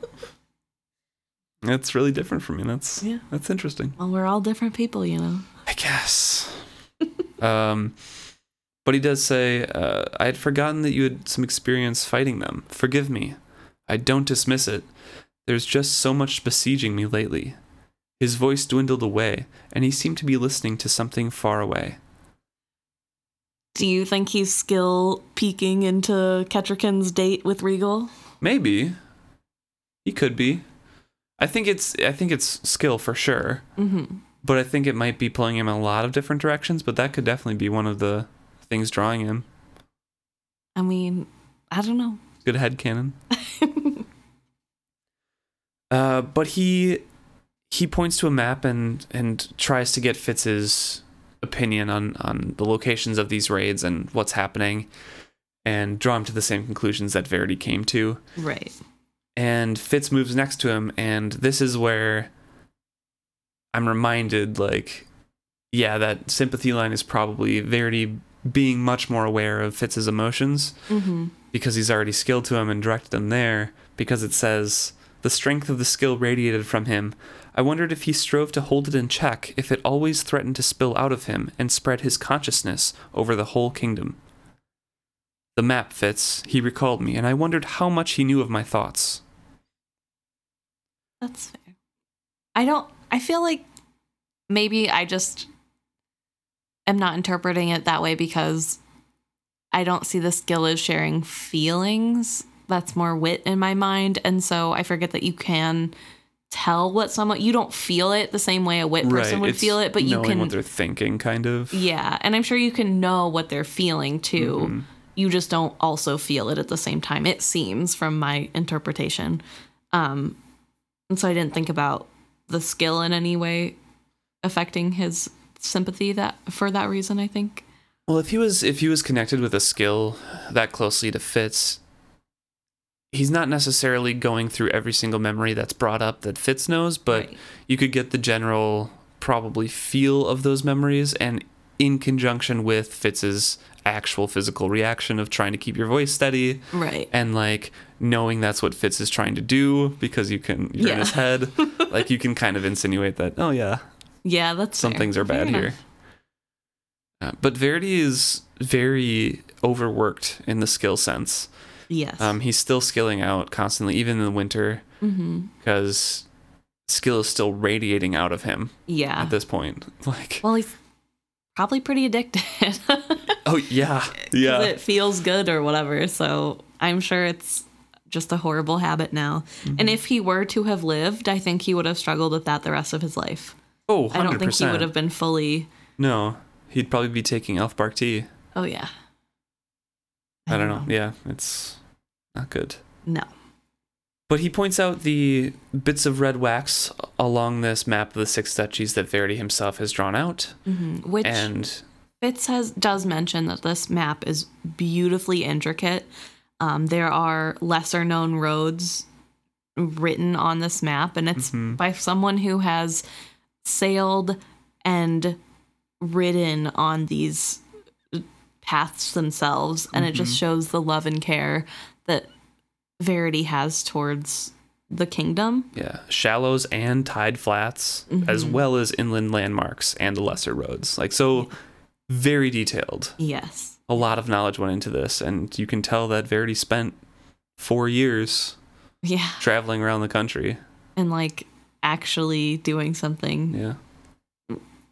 [SPEAKER 1] That's really different for me. That's
[SPEAKER 2] Yeah.
[SPEAKER 1] that's interesting.
[SPEAKER 2] Well, we're all different people, you know.
[SPEAKER 1] I guess. um, but he does say, uh, "I had forgotten that you had some experience fighting them. Forgive me. I don't dismiss it. There's just so much besieging me lately." His voice dwindled away, and he seemed to be listening to something far away.
[SPEAKER 2] Do you think he's still peeking into Kettricken's date with Regal?
[SPEAKER 1] Maybe he could be. I think it's I think it's skill for sure.
[SPEAKER 2] Mm-hmm.
[SPEAKER 1] but I think it might be pulling him in a lot of different directions. But that could definitely be one of the things drawing him.
[SPEAKER 2] I mean, I don't know.
[SPEAKER 1] Good head canon. uh, but he he points to a map and and tries to get Fitz's opinion on on the locations of these raids and what's happening, and draw him to the same conclusions that Verity came to.
[SPEAKER 2] Right.
[SPEAKER 1] And Fitz moves next to him, and this is where I'm reminded, like, yeah, that sympathy line is probably Verity being much more aware of Fitz's emotions
[SPEAKER 2] Mm-hmm.
[SPEAKER 1] because he's already skilled to him and directed them there because it says the strength of the skill radiated from him i wondered if he strove to hold it in check if it always threatened to spill out of him and spread his consciousness over the whole kingdom the map Fitz he recalled me and i wondered how much he knew of my thoughts
[SPEAKER 2] That's fair. I don't. I feel like maybe I just am not interpreting it that way because I don't see the skill as sharing feelings. That's more wit in my mind, and so I forget that you can tell what someone you don't feel it the same way a wit person would
[SPEAKER 1] it's
[SPEAKER 2] feel it, but you can.
[SPEAKER 1] what they're thinking kind of
[SPEAKER 2] yeah, and I'm sure you can know what they're feeling too.
[SPEAKER 1] Mhm.
[SPEAKER 2] You just don't also feel it at the same time. It seems from my interpretation. Um, and so I didn't think about the skill in any way affecting his sympathy that for that reason, I think.
[SPEAKER 1] Well, if he was if he was connected with a skill that closely to Fitz, he's not necessarily going through every single memory that's brought up that Fitz knows, but
[SPEAKER 2] Right.
[SPEAKER 1] you could get the general probably feel of those memories and in conjunction with Fitz's actual physical reaction of trying to keep your voice steady
[SPEAKER 2] Right.
[SPEAKER 1] and like knowing that's what Fitz is trying to do because you can you're in his head like you can kind of insinuate that oh yeah
[SPEAKER 2] Yeah, that's
[SPEAKER 1] some
[SPEAKER 2] fair.
[SPEAKER 1] things are
[SPEAKER 2] Fair
[SPEAKER 1] bad here. Uh, but Verity is very overworked in the skill sense.
[SPEAKER 2] Yes.
[SPEAKER 1] Um, he's still skilling out constantly, even in the winter, because skill is still radiating out of him
[SPEAKER 2] Yeah.
[SPEAKER 1] at this point. Like,
[SPEAKER 2] well, he's probably pretty addicted.
[SPEAKER 1] oh yeah, yeah,
[SPEAKER 2] It feels good or whatever. So I'm sure it's just a horrible habit now.
[SPEAKER 1] Mm-hmm.
[SPEAKER 2] And if he were to have lived, I think he would have struggled with that the rest of his life.
[SPEAKER 1] oh, 100%.
[SPEAKER 2] I don't think he would have been fully.
[SPEAKER 1] No, he'd probably be taking elfbark tea.
[SPEAKER 2] Oh yeah.
[SPEAKER 1] I don't know. Yeah, it's not good.
[SPEAKER 2] No.
[SPEAKER 1] But he points out the bits of red wax along this map of the six duchies that Verity himself has drawn out,
[SPEAKER 2] hmm Which
[SPEAKER 1] and
[SPEAKER 2] Fitz has does mention that this map is beautifully intricate. Um, there are lesser known roads written on this map, and it's
[SPEAKER 1] Mhm.
[SPEAKER 2] by someone who has sailed and ridden on these paths themselves, and it just shows the love and care that Verity has towards the kingdom.
[SPEAKER 1] Yeah, shallows and tide flats, as well as inland landmarks and the lesser roads. Like so, very detailed.
[SPEAKER 2] Yes.
[SPEAKER 1] A lot of knowledge went into this, and you can tell that Verity spent four years
[SPEAKER 2] Yeah.
[SPEAKER 1] traveling around the country.
[SPEAKER 2] And like actually doing something
[SPEAKER 1] Yeah.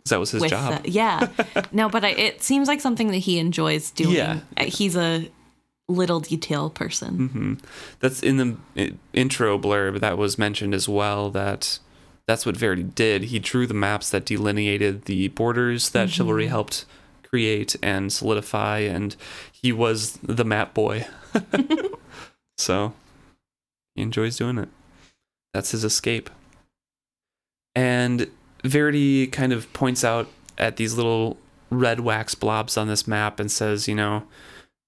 [SPEAKER 1] that was his job.
[SPEAKER 2] the- yeah no but I, it seems like something that he enjoys doing
[SPEAKER 1] Yeah.
[SPEAKER 2] Uh, he's a little detail person
[SPEAKER 1] hmm That's in the intro blurb that was mentioned as well. That that's what Verity did. He drew the maps that delineated the borders that chivalry helped create and solidify, and he was the map boy. so he enjoys doing it. That's his escape. And Verity kind of points out at these little red wax blobs on this map and says, you know,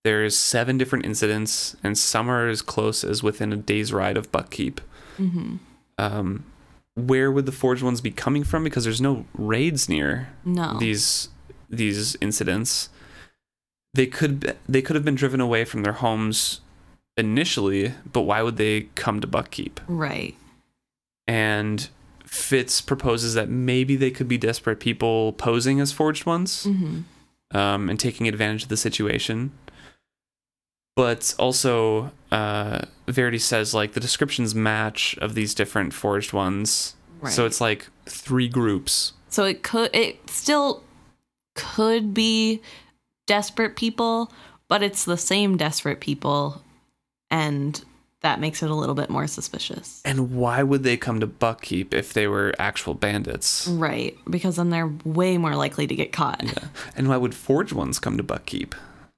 [SPEAKER 1] there's seven different incidents, and some are as close as within a day's ride of Buckkeep.
[SPEAKER 2] hmm
[SPEAKER 1] Um, where would the forged ones be coming from? Because there's no raids near
[SPEAKER 2] no
[SPEAKER 1] these these incidents. They could they could have been driven away from their homes initially, but why would they come to Buckkeep?
[SPEAKER 2] right
[SPEAKER 1] And Fitz proposes that maybe they could be desperate people posing as forged ones
[SPEAKER 2] hmm
[SPEAKER 1] um, and taking advantage of the situation. But also, uh, Verity says like the descriptions match of these different forged ones.
[SPEAKER 2] right
[SPEAKER 1] So it's like three groups.
[SPEAKER 2] so it could it still could be desperate people but it's the same desperate people and that makes it a little bit more suspicious
[SPEAKER 1] And why would they come to Buckkeep if they were actual bandits?
[SPEAKER 2] right because then they're way more likely to get caught
[SPEAKER 1] Yeah. And why would forged ones come to Buckkeep?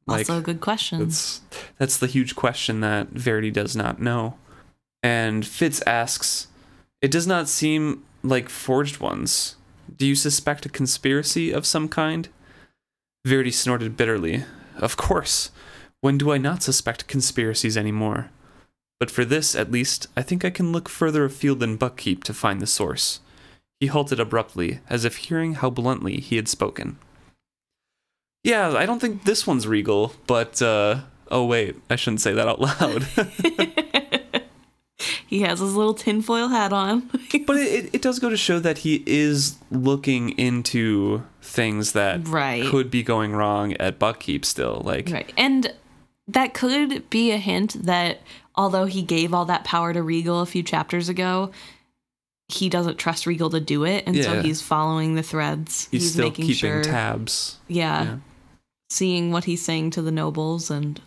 [SPEAKER 1] Like,
[SPEAKER 2] also a good question.
[SPEAKER 1] That's that's the huge question that Verity does not know. And Fitz asks, "It does not seem like forged ones. Do you suspect a conspiracy of some kind?" Verity snorted bitterly. "Of course. When do I not suspect conspiracies anymore? But for this, at least, I think I can look further afield than Buckkeep to find the source." He halted abruptly, as if hearing how bluntly he had spoken. Yeah, I don't think this one's regal, but uh oh wait, I shouldn't say that out loud.
[SPEAKER 2] he has his little tinfoil hat on.
[SPEAKER 1] but it, it does go to show that he is looking into things that
[SPEAKER 2] Right.
[SPEAKER 1] could be going wrong at Buckkeep still. Like
[SPEAKER 2] right. And that could be a hint that although he gave all that power to Regal a few chapters ago, he doesn't trust Regal to do it. And so he's following the threads.
[SPEAKER 1] he's, still
[SPEAKER 2] making
[SPEAKER 1] keeping
[SPEAKER 2] sure.
[SPEAKER 1] tabs.
[SPEAKER 2] yeah.
[SPEAKER 1] Yeah.
[SPEAKER 2] Seeing what he's saying to the nobles and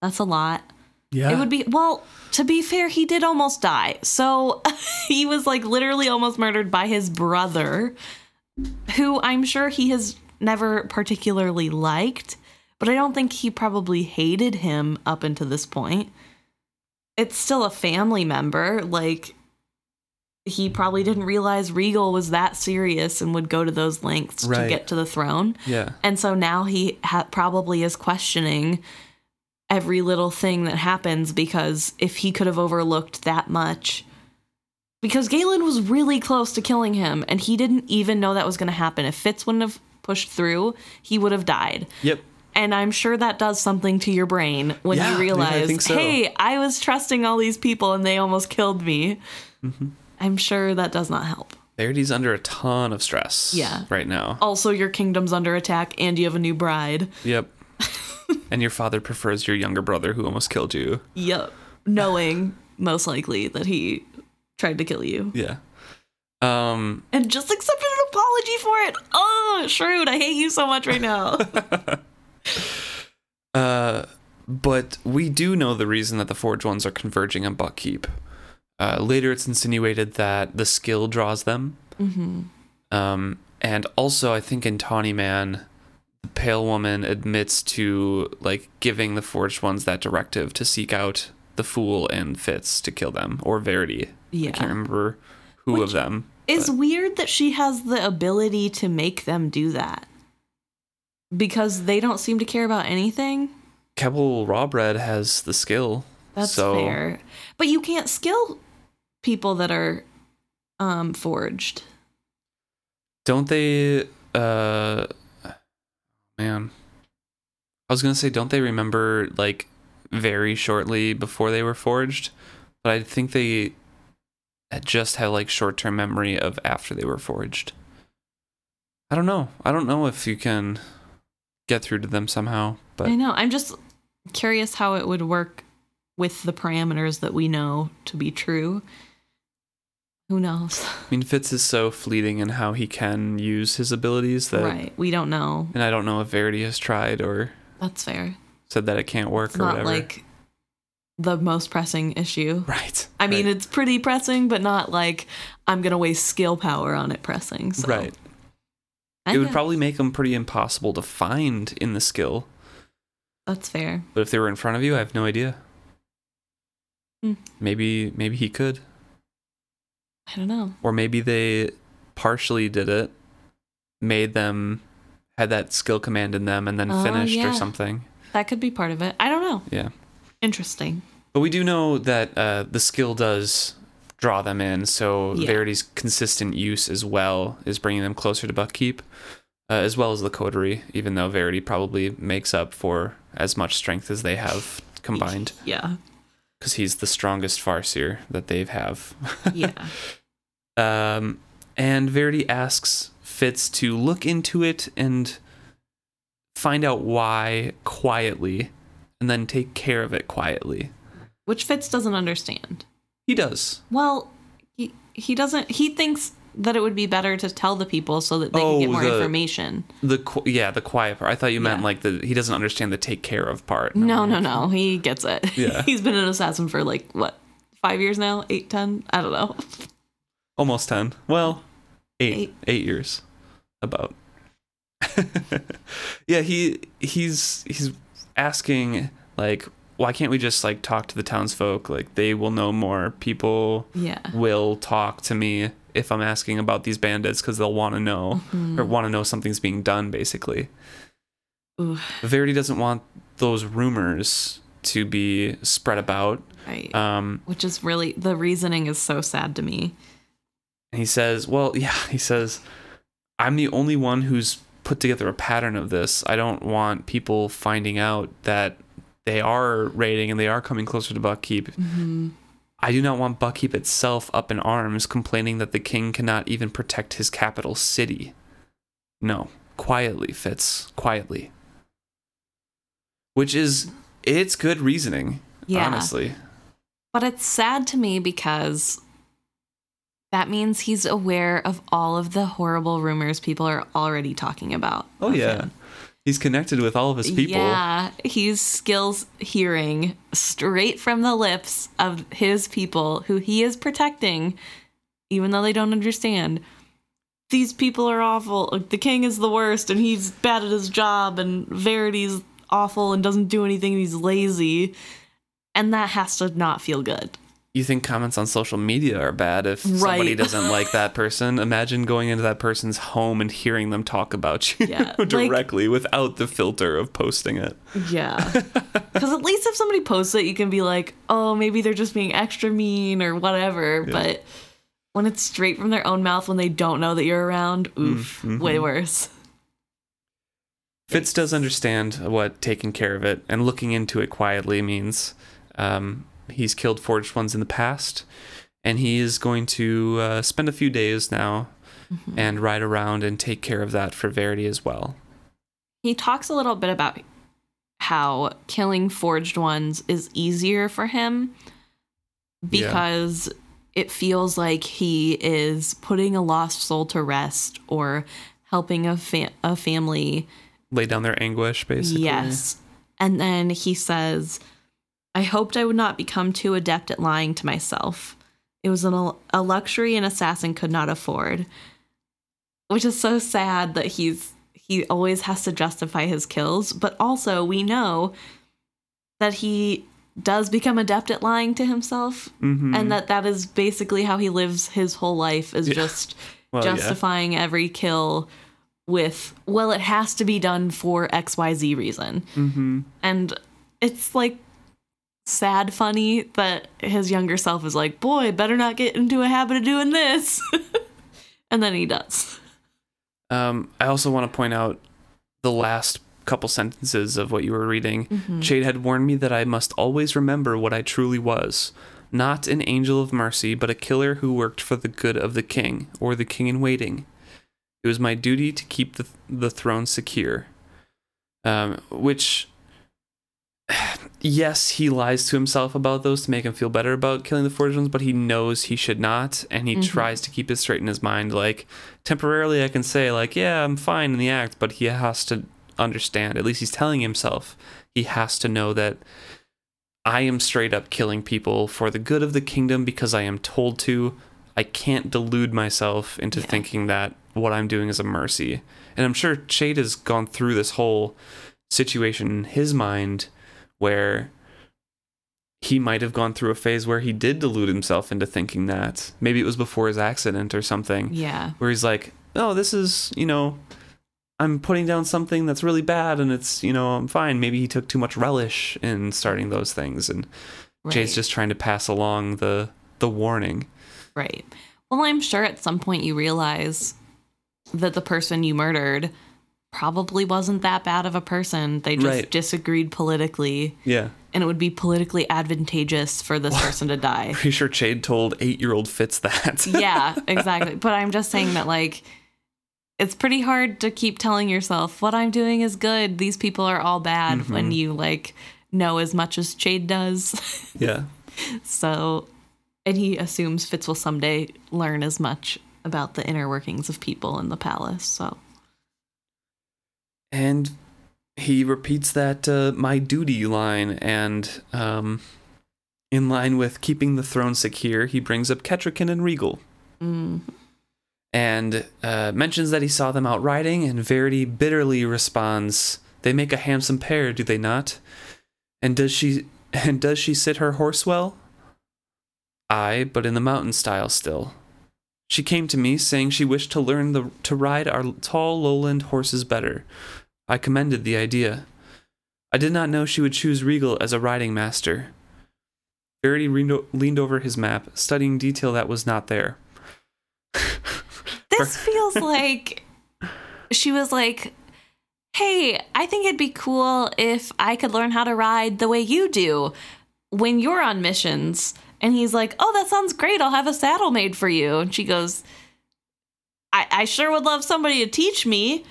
[SPEAKER 2] that's a lot.
[SPEAKER 1] Yeah.
[SPEAKER 2] It would be well, to be fair, he did almost die. So he was like literally almost murdered by his brother, who I'm sure he has never particularly liked, but I don't think he probably hated him up until this point. It's still a family member. Like he probably didn't realize Regal was that serious and would go to those lengths to get to the throne.
[SPEAKER 1] yeah.
[SPEAKER 2] And so now he ha- probably is questioning every little thing that happens because if he could have overlooked that much. Because Galen was really close to killing him and he didn't even know that was going to happen. If Fitz wouldn't have pushed through, he would have died.
[SPEAKER 1] Yep.
[SPEAKER 2] And I'm sure that does something to your brain when
[SPEAKER 1] Yeah,
[SPEAKER 2] you
[SPEAKER 1] I
[SPEAKER 2] realize,
[SPEAKER 1] think so.
[SPEAKER 2] hey, I was trusting all these people and they almost killed me.
[SPEAKER 1] Mm-hmm.
[SPEAKER 2] I'm sure that does not help.
[SPEAKER 1] Verity's under a ton of stress
[SPEAKER 2] Yeah.
[SPEAKER 1] right now.
[SPEAKER 2] Also, your kingdom's under attack and you have a new bride.
[SPEAKER 1] Yep. and your father prefers your younger brother who almost killed you.
[SPEAKER 2] Yep. Knowing most likely that he tried to kill you.
[SPEAKER 1] Yeah. Um
[SPEAKER 2] And just accepted an apology for it. Oh, Shrewd, I hate you so much right now.
[SPEAKER 1] Uh, but we do know the reason that the Forged ones are converging on Buckkeep. Uh, later, it's insinuated that the skill draws them.
[SPEAKER 2] mm-hmm.
[SPEAKER 1] Um, and also, I think in Tawny Man, the Pale Woman admits to like giving the Forged ones that directive to seek out the Fool and Fitz to kill them, or Verity. Yeah. I can't remember who
[SPEAKER 2] Which
[SPEAKER 1] of them.
[SPEAKER 2] It's weird that she has the ability to make them do that. Because they don't seem to care about anything.
[SPEAKER 1] Kebal Rawbread has the skill.
[SPEAKER 2] That's
[SPEAKER 1] so,
[SPEAKER 2] fair. But you can't skill people that are um forged.
[SPEAKER 1] Don't they uh man. I was gonna say, don't they remember like very shortly before they were forged? But I think they just had like short term memory of after they were forged. I don't know. I don't know if you can get through to them somehow, but
[SPEAKER 2] I know. I'm just curious how it would work with the parameters that we know to be true. Who knows?
[SPEAKER 1] I mean Fitz is so fleeting in how he can use his abilities that
[SPEAKER 2] right. We don't know.
[SPEAKER 1] and I don't know if Verity has tried or
[SPEAKER 2] That's fair.
[SPEAKER 1] said that it can't work
[SPEAKER 2] It's
[SPEAKER 1] or
[SPEAKER 2] not
[SPEAKER 1] whatever.
[SPEAKER 2] like the most pressing issue.
[SPEAKER 1] right.
[SPEAKER 2] I mean,
[SPEAKER 1] right.
[SPEAKER 2] it's pretty pressing, but not like I'm gonna waste skill power on it pressing. So.
[SPEAKER 1] right.
[SPEAKER 2] I
[SPEAKER 1] it would
[SPEAKER 2] guess
[SPEAKER 1] probably make them pretty impossible to find in the skill.
[SPEAKER 2] that's fair.
[SPEAKER 1] But if they were in front of you, I have no idea.
[SPEAKER 2] Hmm.
[SPEAKER 1] Maybe maybe he could,
[SPEAKER 2] I don't know.
[SPEAKER 1] or maybe they partially did it, made them had that skill command in them, and then
[SPEAKER 2] Oh,
[SPEAKER 1] finished
[SPEAKER 2] yeah.
[SPEAKER 1] or something.
[SPEAKER 2] That could be part of it. I don't know.
[SPEAKER 1] Yeah.
[SPEAKER 2] Interesting.
[SPEAKER 1] But we do know that uh, the skill does draw them in, so
[SPEAKER 2] Yeah.
[SPEAKER 1] Verity's consistent use as well is bringing them closer to Buckkeep, uh, as well as the coterie, even though Verity probably makes up for as much strength as they have combined,
[SPEAKER 2] Yeah.
[SPEAKER 1] Because he's the strongest Farseer that they have. Have.
[SPEAKER 2] Yeah.
[SPEAKER 1] Um, and Verity asks Fitz to look into it and find out why quietly, and then take care of it quietly.
[SPEAKER 2] Which Fitz doesn't understand.
[SPEAKER 1] He does.
[SPEAKER 2] Well, he he doesn't. He thinks that it would be better to tell the people so that they can get
[SPEAKER 1] Oh,
[SPEAKER 2] more
[SPEAKER 1] the-
[SPEAKER 2] information.
[SPEAKER 1] The qu- yeah, the quiet part. I thought you meant
[SPEAKER 2] Yeah.
[SPEAKER 1] like the he doesn't understand the take care of part.
[SPEAKER 2] No, no, no. no. He gets it.
[SPEAKER 1] Yeah.
[SPEAKER 2] He's been an assassin for like what, five years now? Eight, ten? I don't know.
[SPEAKER 1] Almost ten. Well, eight,
[SPEAKER 2] Eight.
[SPEAKER 1] eight years, about. yeah, he he's he's asking like why can't we just like talk to the townsfolk? Like they will know more. People
[SPEAKER 2] Yeah.
[SPEAKER 1] will talk to me if I'm asking about these bandits because they'll want to know
[SPEAKER 2] Mm-hmm.
[SPEAKER 1] or want to know something's being done. Basically,
[SPEAKER 2] Ooh,
[SPEAKER 1] Verity doesn't want those rumors to be spread about.
[SPEAKER 2] right.
[SPEAKER 1] Um,
[SPEAKER 2] Which is really the reasoning is so sad to me.
[SPEAKER 1] and he says, "Well, yeah," he says, "I'm the only one who's put together a pattern of this. I don't want people finding out that." They are raiding and they are coming closer to Buckkeep.
[SPEAKER 2] Mm-hmm.
[SPEAKER 1] I do not want Buckkeep itself up in arms, complaining that the king cannot even protect his capital city. No, quietly, Fitz, quietly. Which is, it's good reasoning,
[SPEAKER 2] Yeah.
[SPEAKER 1] honestly.
[SPEAKER 2] But it's sad to me because that means he's aware of all of the horrible rumors people are already talking about.
[SPEAKER 1] Oh, yeah.
[SPEAKER 2] him.
[SPEAKER 1] He's connected with all of his people.
[SPEAKER 2] Yeah, he's skills hearing straight from the lips of his people who he is protecting, even though they don't understand. These people are awful. The king is the worst, and he's bad at his job, and Verity's awful and doesn't do anything, and he's lazy. And that has to not feel good.
[SPEAKER 1] You think comments on social media are bad if somebody doesn't like that person? Imagine going into that person's home and hearing them talk about you
[SPEAKER 2] Yeah, like-
[SPEAKER 1] directly without the filter of posting it.
[SPEAKER 2] Yeah. Because at least if somebody posts it, you can be like, oh, maybe they're just being extra mean or whatever. But when it's straight from their own mouth when they don't know that you're around, oof,
[SPEAKER 1] mhm.
[SPEAKER 2] way worse.
[SPEAKER 1] Fitz does understand what taking care of it and looking into it quietly means. Um, he's killed forged ones in the past, and he is going to uh, spend a few days now and ride around and take care of that for Verity as well.
[SPEAKER 2] He talks a little bit about how killing forged ones is easier for him
[SPEAKER 1] Yeah.
[SPEAKER 2] because it feels like he is putting a lost soul to rest or helping a, fa- a family
[SPEAKER 1] Lay down their anguish, basically.
[SPEAKER 2] Yes. And then he says, I hoped I would not become too adept at lying to myself. It was an, a luxury an assassin could not afford. Which is so sad that he's he always has to justify his kills, but also we know that he does become adept at lying to himself
[SPEAKER 1] Mhm.
[SPEAKER 2] and that that is basically how he lives his whole life is
[SPEAKER 1] Yeah.
[SPEAKER 2] just
[SPEAKER 1] Well, yeah.
[SPEAKER 2] justifying every kill with well it has to be done for xyz reason
[SPEAKER 1] Mm-hmm.
[SPEAKER 2] and it's like sad funny that his younger self is like boy better not get into a habit of doing this and then he does
[SPEAKER 1] Um, I also want to point out the last couple sentences of what you were reading.
[SPEAKER 2] Mm-hmm.
[SPEAKER 1] Chade had warned me that I must always remember what I truly was. Not an angel of mercy, but a killer who worked for the good of the king, or the king in waiting. It was my duty to keep the, the throne secure. Um, which, yes, he lies to himself about those to make him feel better about killing the forged ones, but he knows he should not, and he
[SPEAKER 2] Mhm.
[SPEAKER 1] tries to keep it straight in his mind. Like, temporarily, I can say, like, yeah, I'm fine in the act, but he has to understand, at least he's telling himself, he has to know that I am straight up killing people for the good of the kingdom because I am told to. I can't delude myself into
[SPEAKER 2] Yeah.
[SPEAKER 1] thinking that what I'm doing is a mercy. And I'm sure Chade has gone through this whole situation in his mind where he might have gone through a phase where he did delude himself into thinking that. Maybe it was before his accident or something
[SPEAKER 2] yeah
[SPEAKER 1] where he's like, "Oh, this is you know, I'm putting down something that's really bad, and it's you know I'm fine." Maybe he took too much relish in starting those things, and
[SPEAKER 2] right.
[SPEAKER 1] Chade's just trying to pass along the the warning.
[SPEAKER 2] right well i'm sure at some point you realize that the person you murdered probably wasn't that bad of a person they just
[SPEAKER 1] Right.
[SPEAKER 2] disagreed politically
[SPEAKER 1] Yeah,
[SPEAKER 2] and it would be politically advantageous for this person to die
[SPEAKER 1] pretty sure Chade told eight year old Fitz that.
[SPEAKER 2] yeah, exactly. But I'm just saying that like it's pretty hard to keep telling yourself what I'm doing is good. These people are all bad mm-hmm. when you like know as much as Chade does.
[SPEAKER 1] yeah.
[SPEAKER 2] so and he assumes Fitz will someday learn as much about the inner workings of people in the palace. So
[SPEAKER 1] And he repeats that uh, my duty line, and um, in line with keeping the throne secure, he brings up Kettricken and Regal.
[SPEAKER 2] mm,
[SPEAKER 1] and uh, mentions that he saw them out riding, and Verity bitterly responds, "They make a handsome pair, do they not? And does she and does she sit her horse well?" Aye, but in the mountain style still. She came to me saying she wished to learn the, to ride our tall lowland horses better. I commended the idea. I did not know she would choose Regal as a riding master. Verity leaned over his map, studying detail that was not there.
[SPEAKER 2] this feels like she was like, Hey, I think it'd be cool if I could learn how to ride the way you do when you're on missions. And he's like, Oh, that sounds great. I'll have a saddle made for you. And she goes, I, I sure would love somebody to teach me.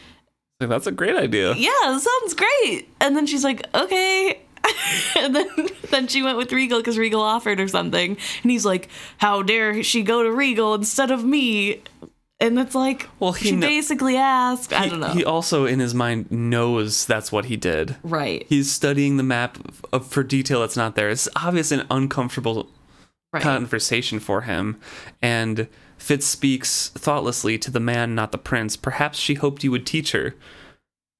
[SPEAKER 1] Like, That's a great idea.
[SPEAKER 2] Yeah, that sounds great. And then she's like, Okay. and then then she went with Regal because Regal offered or something. And he's like, How dare she go to Regal instead of me? And it's like, well, he she kn- basically asked. I don't know.
[SPEAKER 1] He also, in his mind, knows that's what he did.
[SPEAKER 2] Right.
[SPEAKER 1] He's studying the map of, for detail that's not there. It's obvious and uncomfortable right. conversation for him. And Fitz speaks thoughtlessly to the man, not the prince. Perhaps she hoped you would teach her.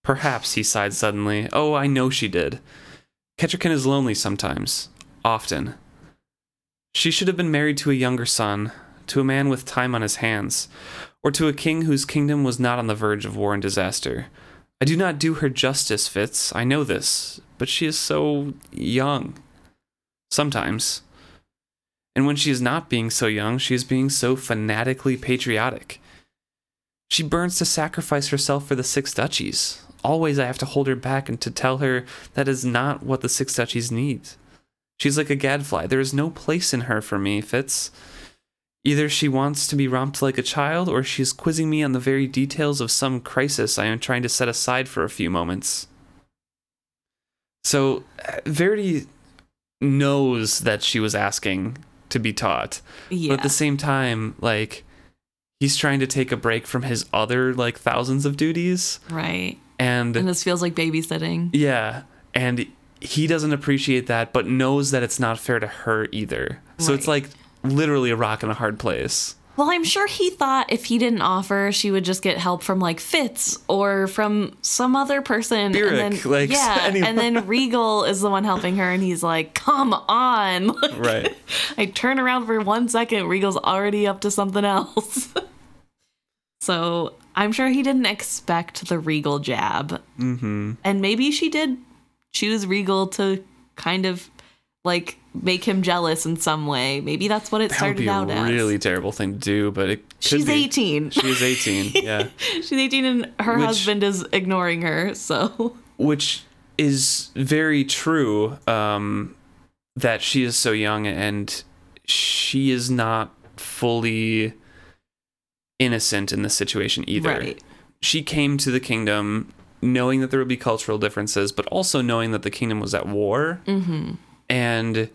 [SPEAKER 1] Perhaps, he sighed suddenly. Oh, I know she did. Kettricken is lonely sometimes. Often. She should have been married to a younger son, to a man with time on his hands, or to a king whose kingdom was not on the verge of war and disaster. I do not do her justice, Fitz. I know this, but she is so young. Sometimes. And when she is not being so young, she is being so fanatically patriotic. She burns to sacrifice herself for the six duchies. Always I have to hold her back and to tell her that is not what the six duchies need. She's like a gadfly. There is no place in her for me, Fitz. Either she wants to be romped like a child, or she is quizzing me on the very details of some crisis I am trying to set aside for a few moments. So, uh, Verity knows that she was asking to be taught. Yeah. But at the same time, like he's trying to take a break from his other like thousands of duties.
[SPEAKER 2] Right.
[SPEAKER 1] And
[SPEAKER 2] and this feels like babysitting.
[SPEAKER 1] Yeah. And he doesn't appreciate that, but knows that it's not fair to her either. So right. it's like literally a rock in a hard place.
[SPEAKER 2] Well, I'm sure he thought if he didn't offer, she would just get help from like Fitz or from some other person.
[SPEAKER 1] Burrich, and then, like,
[SPEAKER 2] yeah, anyone. and then Regal is the one helping her, and he's like, "Come on!" Like,
[SPEAKER 1] right.
[SPEAKER 2] I turn around for one second, Regal's already up to something else. so I'm sure he didn't expect the Regal jab,
[SPEAKER 1] mm-hmm.
[SPEAKER 2] and maybe she did choose Regal to kind of like make him jealous in some way. Maybe that's what it
[SPEAKER 1] that
[SPEAKER 2] started out
[SPEAKER 1] as. Really terrible thing to do, but it
[SPEAKER 2] she's
[SPEAKER 1] be.
[SPEAKER 2] 18.
[SPEAKER 1] She is 18. Yeah,
[SPEAKER 2] she's 18, and her which, husband is ignoring her. So,
[SPEAKER 1] which is very true. Um, that she is so young and she is not fully innocent in this situation either.
[SPEAKER 2] Right.
[SPEAKER 1] She came to the kingdom knowing that there would be cultural differences, but also knowing that the kingdom was at war.
[SPEAKER 2] Mm-hmm
[SPEAKER 1] and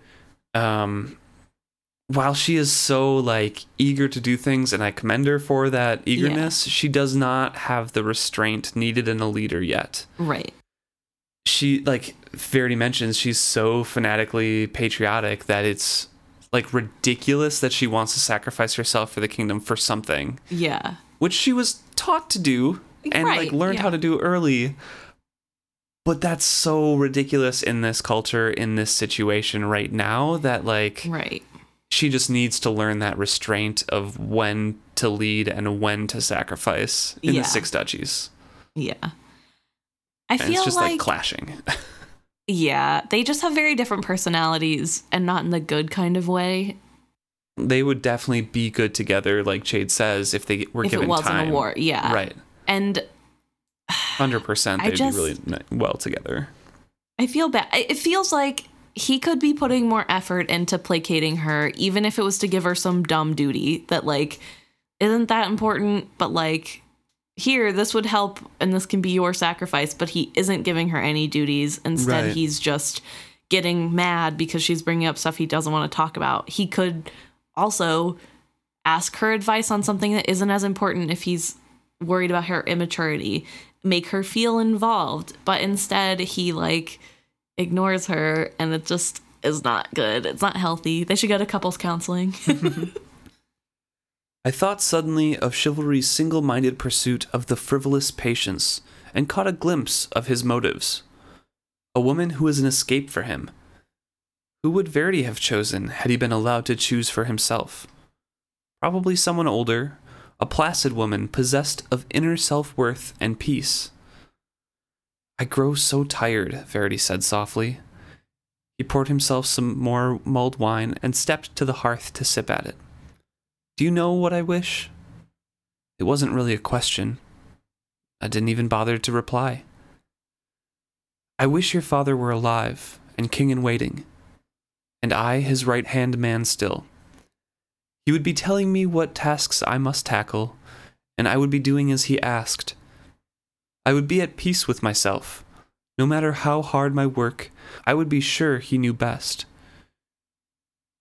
[SPEAKER 1] um while she is so like eager to do things and I commend her for that eagerness, yeah. she does not have the restraint needed in a leader yet.
[SPEAKER 2] Right.
[SPEAKER 1] She like Verity mentions she's so fanatically patriotic that it's like ridiculous that she wants to sacrifice herself for the kingdom for something.
[SPEAKER 2] Yeah.
[SPEAKER 1] Which she was taught to do and right, like learned yeah. how to do early. But that's so ridiculous in this culture, in this situation right now, that like,
[SPEAKER 2] right.
[SPEAKER 1] She just needs to learn that restraint of when to lead and when to sacrifice in yeah. the six duchies.
[SPEAKER 2] Yeah.
[SPEAKER 1] I and feel it's just like, like clashing.
[SPEAKER 2] yeah, they just have very different personalities and not in the good kind of way.
[SPEAKER 1] They would definitely be good together, like Chade says, if they were
[SPEAKER 2] if
[SPEAKER 1] given
[SPEAKER 2] it wasn't
[SPEAKER 1] time.
[SPEAKER 2] a war. Yeah,
[SPEAKER 1] right.
[SPEAKER 2] And
[SPEAKER 1] Hundred percent, they'd just, be really well together.
[SPEAKER 2] I feel bad. It feels like he could be putting more effort into placating her, even if it was to give her some dumb duty that like isn't that important, but like here this would help and this can be your sacrifice. But he isn't giving her any duties. Instead, right. he's just getting mad because she's bringing up stuff he doesn't want to talk about. He could also ask her advice on something that isn't as important if he's worried about her immaturity make her feel involved but instead he like ignores her and it just is not good it's not healthy they should go to couples counseling
[SPEAKER 1] I thought suddenly of chivalry's single minded pursuit of the frivolous patience and caught a glimpse of his motives. A woman who was an escape for him. Who would Verity have chosen had he been allowed to choose for himself? Probably someone older, a placid woman possessed of inner self worth and peace. I grow so tired, Verity said softly. He poured himself some more mulled wine and stepped to the hearth to sip at it. Do you know what I wish? It wasn't really a question. I didn't even bother to reply. I wish your father were alive and king in waiting, and I his right hand man still. He would be telling me what tasks I must tackle, and I would be doing as he asked. I would be at peace with myself. No matter how hard my work, I would be sure he knew best.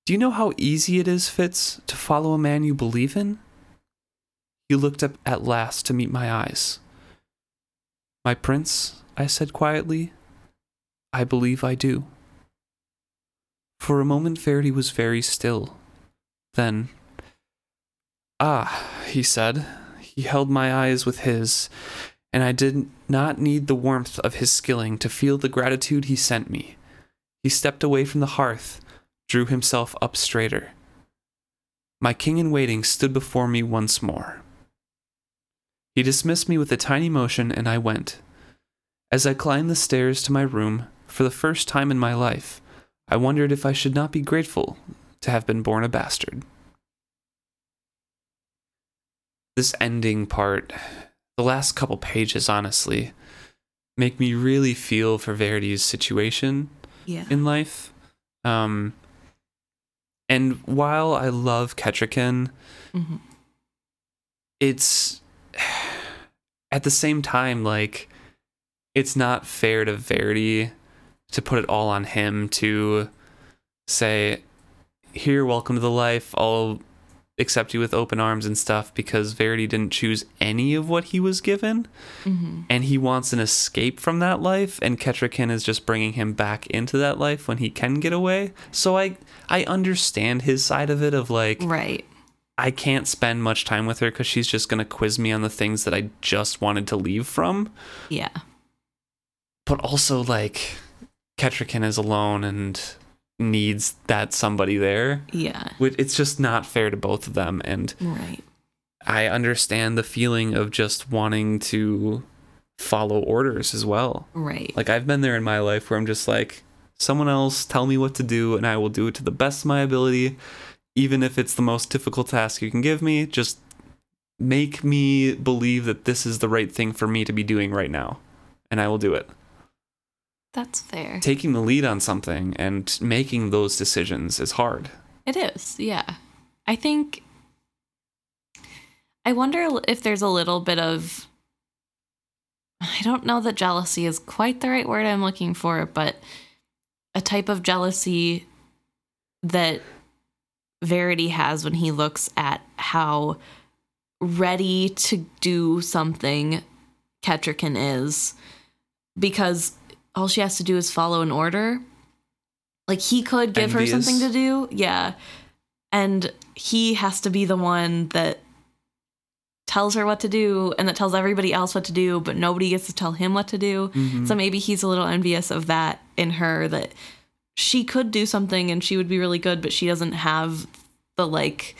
[SPEAKER 1] Do you know how easy it is, Fitz, to follow a man you believe in? He looked up at last to meet my eyes. My prince, I said quietly, I believe I do. For a moment, Verity was very still. Then, Ah, he said. He held my eyes with his, and I did not need the warmth of his skilling to feel the gratitude he sent me. He stepped away from the hearth, drew himself up straighter. My king in waiting stood before me once more. He dismissed me with a tiny motion, and I went. As I climbed the stairs to my room, for the first time in my life, I wondered if I should not be grateful to have been born a bastard. This ending part, the last couple pages, honestly, make me really feel for Verity's situation
[SPEAKER 2] Yeah.
[SPEAKER 1] in life. Um, and while I love Kettricken,
[SPEAKER 2] Mhm.
[SPEAKER 1] it's at the same time like it's not fair to Verity to put it all on him to say, "Here, welcome to the life. I'll accept you with open arms and stuff," because Verity didn't choose any of what he was given
[SPEAKER 2] hmm
[SPEAKER 1] and he wants an escape from that life and Kettricken is just bringing him back into that life when he can get away so i i understand his side of it of like
[SPEAKER 2] Right.
[SPEAKER 1] i can't spend much time with her because she's just going to quiz me on the things that i just wanted to leave from
[SPEAKER 2] Yeah.
[SPEAKER 1] but also like Kettricken is alone and needs that somebody there
[SPEAKER 2] Yeah.
[SPEAKER 1] Which- it's just not fair to both of them and
[SPEAKER 2] Right.
[SPEAKER 1] I understand the feeling of just wanting to follow orders as well.
[SPEAKER 2] Right.
[SPEAKER 1] Like I've been there in my life where I'm just like, someone else tell me what to do and I will do it to the best of my ability, even if it's the most difficult task you can give me. Just make me believe that this is the right thing for me to be doing right now, and I will do it.
[SPEAKER 2] That's fair.
[SPEAKER 1] Taking the lead on something and making those decisions is hard.
[SPEAKER 2] It is, yeah. I think. I wonder if there's a little bit of. I don't know that jealousy is quite the right word I'm looking for, but a type of jealousy that Verity has when he looks at how ready to do something Kettricken is because all she has to do is follow an order. Like he could give her something to do, yeah. And he has to be the one that tells her what to do and that tells everybody else what to do, but nobody gets to tell him what to do.
[SPEAKER 1] Mhm.
[SPEAKER 2] So maybe he's a little envious of that in her that she could do something and she would be really good, but she doesn't have the like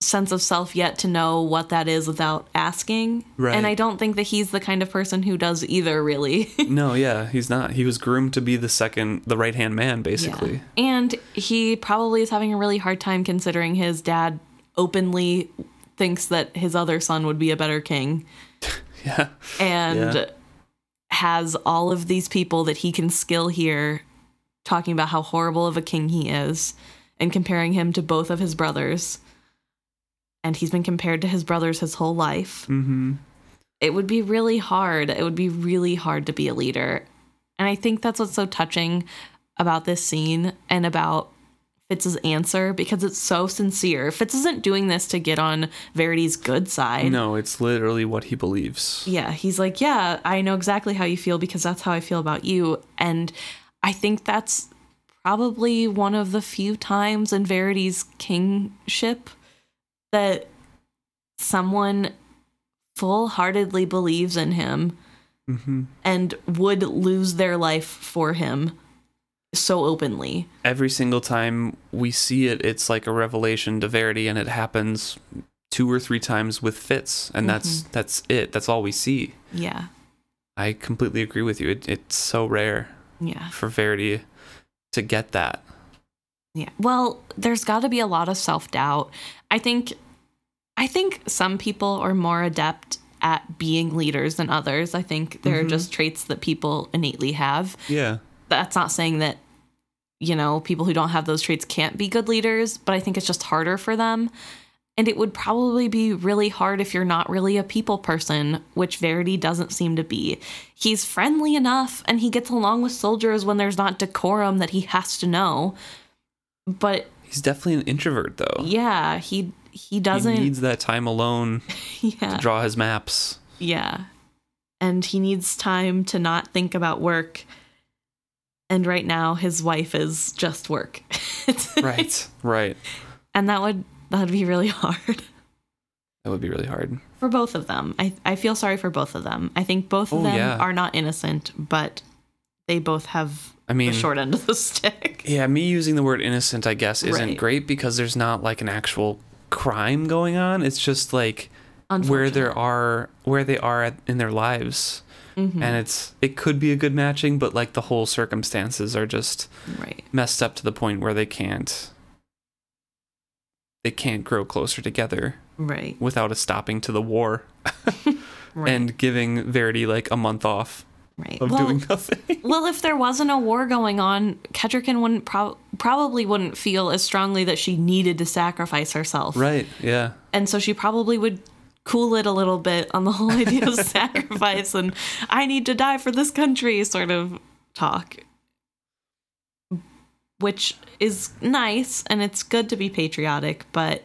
[SPEAKER 2] sense of self yet to know what that is without asking.
[SPEAKER 1] Right.
[SPEAKER 2] And I don't think that he's the kind of person who does either, really.
[SPEAKER 1] no, yeah, he's not. He was groomed to be the second, the right hand man, basically.
[SPEAKER 2] Yeah. And he probably is having a really hard time considering his dad openly thinks that his other son would be a better king
[SPEAKER 1] Yeah.
[SPEAKER 2] and
[SPEAKER 1] Yeah.
[SPEAKER 2] has all of these people that he can skill hear talking about how horrible of a king he is and comparing him to both of his brothers. And he's been compared to his brothers his whole life.
[SPEAKER 1] Mm-hmm.
[SPEAKER 2] It would be really hard. It would be really hard to be a leader. And I think that's what's so touching about this scene and about Fitz's answer because it's so sincere. Fitz isn't doing this to get on Verity's good side.
[SPEAKER 1] No, it's literally what he believes.
[SPEAKER 2] Yeah, he's like, Yeah, I know exactly how you feel because that's how I feel about you. And I think that's probably one of the few times in Verity's kingship that someone full heartedly believes in him
[SPEAKER 1] hmm
[SPEAKER 2] and would lose their life for him so openly.
[SPEAKER 1] Every single time we see it, it's like a revelation to Verity, and it happens two or three times with Fitz, and that's that's it. That's all we see.
[SPEAKER 2] Yeah.
[SPEAKER 1] I completely agree with you. It, it's so rare
[SPEAKER 2] Yeah.
[SPEAKER 1] for Verity to get that.
[SPEAKER 2] Yeah. Well, there's got to be a lot of self-doubt. I think I think some people are more adept at being leaders than others. I think there
[SPEAKER 1] Mhm.
[SPEAKER 2] are just traits that people innately have.
[SPEAKER 1] Yeah.
[SPEAKER 2] That's not saying that you know, people who don't have those traits can't be good leaders, but I think it's just harder for them. And it would probably be really hard if you're not really a people person, which Verity doesn't seem to be. He's friendly enough and he gets along with soldiers when there's not decorum that he has to know. But
[SPEAKER 1] He's definitely an introvert, though.
[SPEAKER 2] yeah, he he doesn't
[SPEAKER 1] He needs that time alone
[SPEAKER 2] yeah.
[SPEAKER 1] to draw his maps.
[SPEAKER 2] Yeah. And he needs time to not think about work. And right now his wife is just work.
[SPEAKER 1] Right. right.
[SPEAKER 2] and that would that would be really hard
[SPEAKER 1] That would be really hard.
[SPEAKER 2] for both of them. I I feel sorry for both of them. I think both of
[SPEAKER 1] Oh,
[SPEAKER 2] them
[SPEAKER 1] yeah.
[SPEAKER 2] are not innocent, but they both have
[SPEAKER 1] I mean,
[SPEAKER 2] the short end of the stick.
[SPEAKER 1] yeah, me using the word innocent, I guess, isn't
[SPEAKER 2] Right.
[SPEAKER 1] great because there's not like an actual crime going on. It's just like where there are where they are at, in their lives,
[SPEAKER 2] Mhm.
[SPEAKER 1] and it's it could be a good matching, but like the whole circumstances are just
[SPEAKER 2] right.
[SPEAKER 1] messed up to the point where they can't they can't grow closer together
[SPEAKER 2] Right.
[SPEAKER 1] without a stopping to the war
[SPEAKER 2] Right.
[SPEAKER 1] and giving Verity like a month off
[SPEAKER 2] right.
[SPEAKER 1] of
[SPEAKER 2] well,
[SPEAKER 1] doing nothing.
[SPEAKER 2] Well, if there wasn't a war going on, Kettricken wouldn't prob- probably wouldn't feel as strongly that she needed to sacrifice herself.
[SPEAKER 1] right? Yeah.
[SPEAKER 2] And so she probably would cool it a little bit on the whole idea of sacrifice and I need to die for this country sort of talk. Which is nice and it's good to be patriotic, but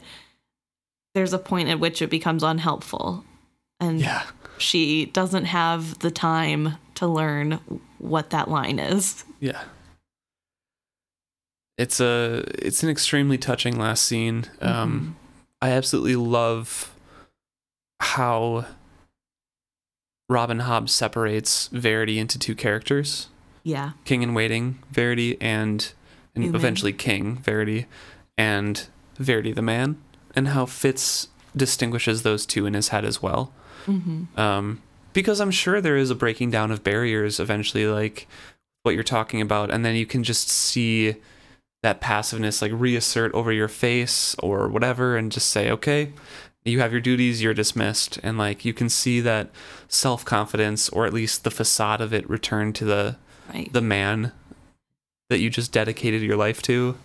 [SPEAKER 2] there's a point at which it becomes unhelpful. And
[SPEAKER 1] Yeah.
[SPEAKER 2] she doesn't have the time to learn what that line is.
[SPEAKER 1] Yeah. It's a it's an extremely touching last scene. Um I absolutely love how Robin Hobbs separates Verity into two characters,
[SPEAKER 2] Yeah.
[SPEAKER 1] King in Waiting, Verity and and
[SPEAKER 2] Human.
[SPEAKER 1] eventually King, Verity, and Verity the man, and how Fitz distinguishes those two in his head as well.
[SPEAKER 2] hmm
[SPEAKER 1] um, because I'm sure there is a breaking down of barriers eventually, like what you're talking about, and then you can just see that passiveness like reassert over your face or whatever, and just say, okay, you have your duties, you're dismissed, and like you can see that self confidence, or at least the facade of it, return to the
[SPEAKER 2] Right.
[SPEAKER 1] the man that you just dedicated your life to.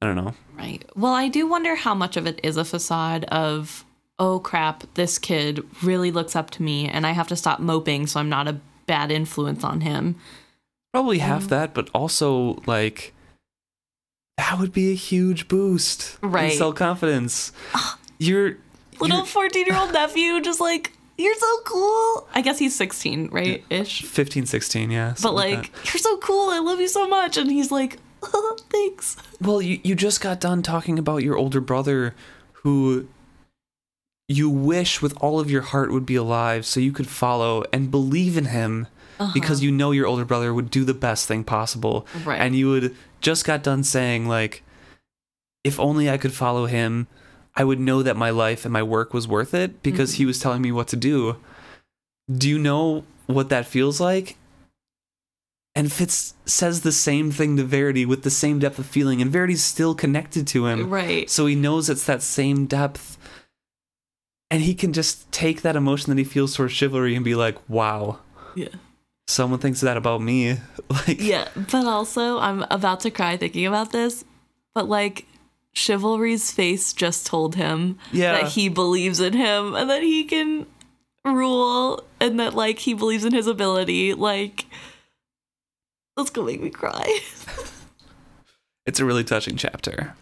[SPEAKER 1] I don't know.
[SPEAKER 2] Right. Well, I do wonder how much of it is a facade of, oh crap, this kid really looks up to me and I have to stop moping so I'm not a bad influence on him.
[SPEAKER 1] Probably half that, but also like that would be a huge boost
[SPEAKER 2] Right.
[SPEAKER 1] in self confidence. You're
[SPEAKER 2] Little 14 year old nephew just like, you're so cool. I guess he's 16, right? Ish.
[SPEAKER 1] 15, 16, yeah.
[SPEAKER 2] But
[SPEAKER 1] something
[SPEAKER 2] like, you're so cool. I love you so much. And he's like, oh, thanks.
[SPEAKER 1] well, you you just got done talking about your older brother, who you wish with all of your heart would be alive, so you could follow and believe in him. Uh-huh. Because you know your older brother would do the best thing possible,
[SPEAKER 2] Right.
[SPEAKER 1] and you would just got done saying like, if only I could follow him, I would know that my life and my work was worth it because mm-hmm. he was telling me what to do. Do you know what that feels like? And Fitz says the same thing to Verity with the same depth of feeling, and Verity's still connected to him.
[SPEAKER 2] right.
[SPEAKER 1] So he knows it's that same depth. And he can just take that emotion that he feels towards Chivalry and be like, wow,
[SPEAKER 2] Yeah.
[SPEAKER 1] someone thinks that about me. Like,
[SPEAKER 2] Yeah, but also I'm about to cry thinking about this. But like Chivalry's face just told him
[SPEAKER 1] Yeah.
[SPEAKER 2] that he believes in him and that he can rule and that like he believes in his ability. Like that's gonna make me cry.
[SPEAKER 1] it's a really touching chapter.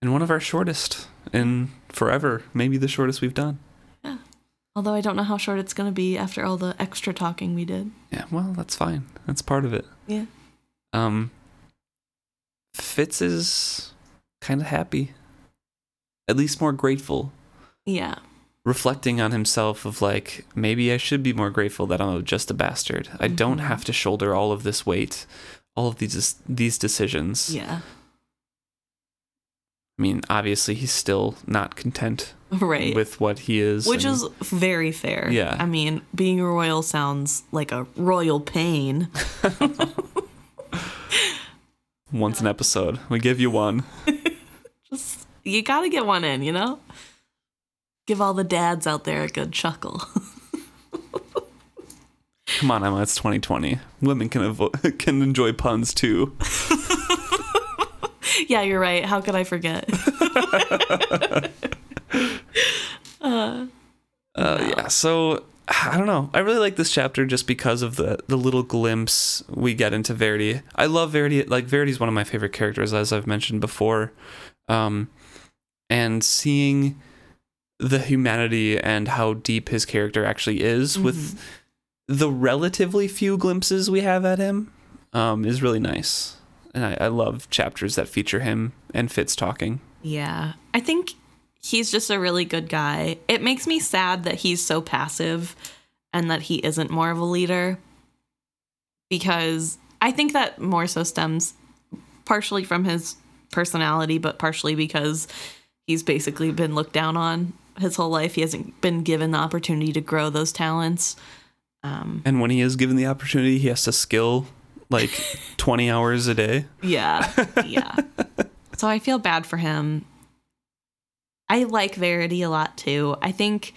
[SPEAKER 1] And one of our shortest in forever, maybe the shortest we've done. Yeah.
[SPEAKER 2] Although I don't know how short it's gonna be after all the extra talking we did.
[SPEAKER 1] Yeah, well, that's fine. That's part of it.
[SPEAKER 2] Yeah.
[SPEAKER 1] Um Fitz is kind of happy at least more grateful,
[SPEAKER 2] Yeah.
[SPEAKER 1] reflecting on himself of like maybe I should be more grateful that I'm just a bastard. I don't
[SPEAKER 2] Mhm.
[SPEAKER 1] have to shoulder all of this weight, all of these these decisions.
[SPEAKER 2] Yeah.
[SPEAKER 1] I mean, obviously he's still not content
[SPEAKER 2] Right.
[SPEAKER 1] with what he is,
[SPEAKER 2] Which
[SPEAKER 1] and-
[SPEAKER 2] is very fair.
[SPEAKER 1] Yeah.
[SPEAKER 2] I mean, being a royal sounds like a royal pain.
[SPEAKER 1] once an episode. We give you one.
[SPEAKER 2] Just you got to get one in, you know? Give all the dads out there a good chuckle.
[SPEAKER 1] Come on, Emma, it's 2020. Women can avo- can enjoy puns too.
[SPEAKER 2] yeah, you're right. How could I forget?
[SPEAKER 1] Uh, yeah. So I don't know. I really like this chapter just because of the the little glimpse we get into Verity. I love Verity. Like Verity's one of my favorite characters, as I've mentioned before. Um, and seeing the humanity and how deep his character actually is with the relatively few glimpses we have at him um, is really nice. And I, I love chapters that feature him and Fitz talking.
[SPEAKER 2] Yeah. I think he's just a really good guy. It makes me sad that he's so passive and that he isn't more of a leader because I think that more so stems partially from his personality, but partially because he's basically been looked down on his whole life. He hasn't been given the opportunity to grow those talents. Um,
[SPEAKER 1] And when he is given the opportunity, he has to skill like 20 hours a day.
[SPEAKER 2] Yeah. Yeah. so I feel bad for him. I like Verity a lot too. I think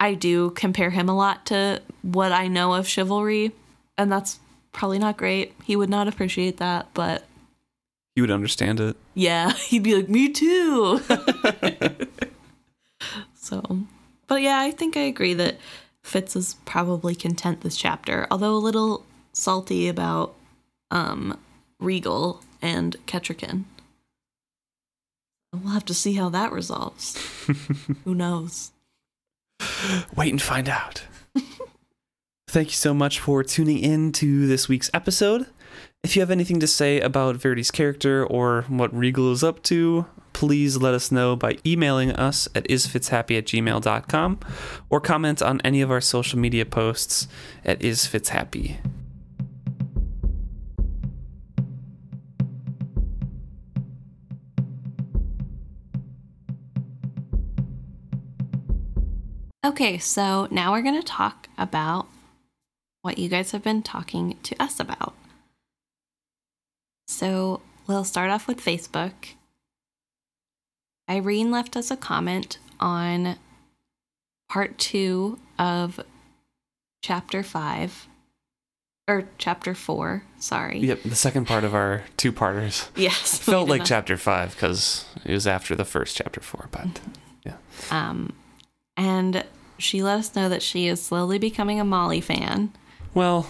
[SPEAKER 2] I do compare him a lot to what I know of Chivalry, and that's probably not great. He would not appreciate that, but
[SPEAKER 1] You would understand it.
[SPEAKER 2] yeah, he'd be like, "Me too." so, but yeah, I think I agree that Fitz is probably content this chapter, although a little salty about um Regal and Kettricken. We'll have to see how that resolves. Who knows?
[SPEAKER 1] Wait and find out. Thank you so much for tuning in to this week's episode. If you have anything to say about Verity's character or what Regal is up to, please let us know by emailing us at isfitzhappy at gmail.com or comment on any of our social media posts at isfitzhappy.
[SPEAKER 2] Okay, so now we're going to talk about what you guys have been talking to us about. So we'll start off with Facebook. Irene left us a comment on part two of chapter five, or chapter four, sorry.
[SPEAKER 1] Yep, the second part of our two parters.
[SPEAKER 2] Yes.
[SPEAKER 1] Felt like chapter five because it was after the first chapter four, but
[SPEAKER 2] yeah. Um, and she let us know that she is slowly becoming a Molly fan.
[SPEAKER 1] well,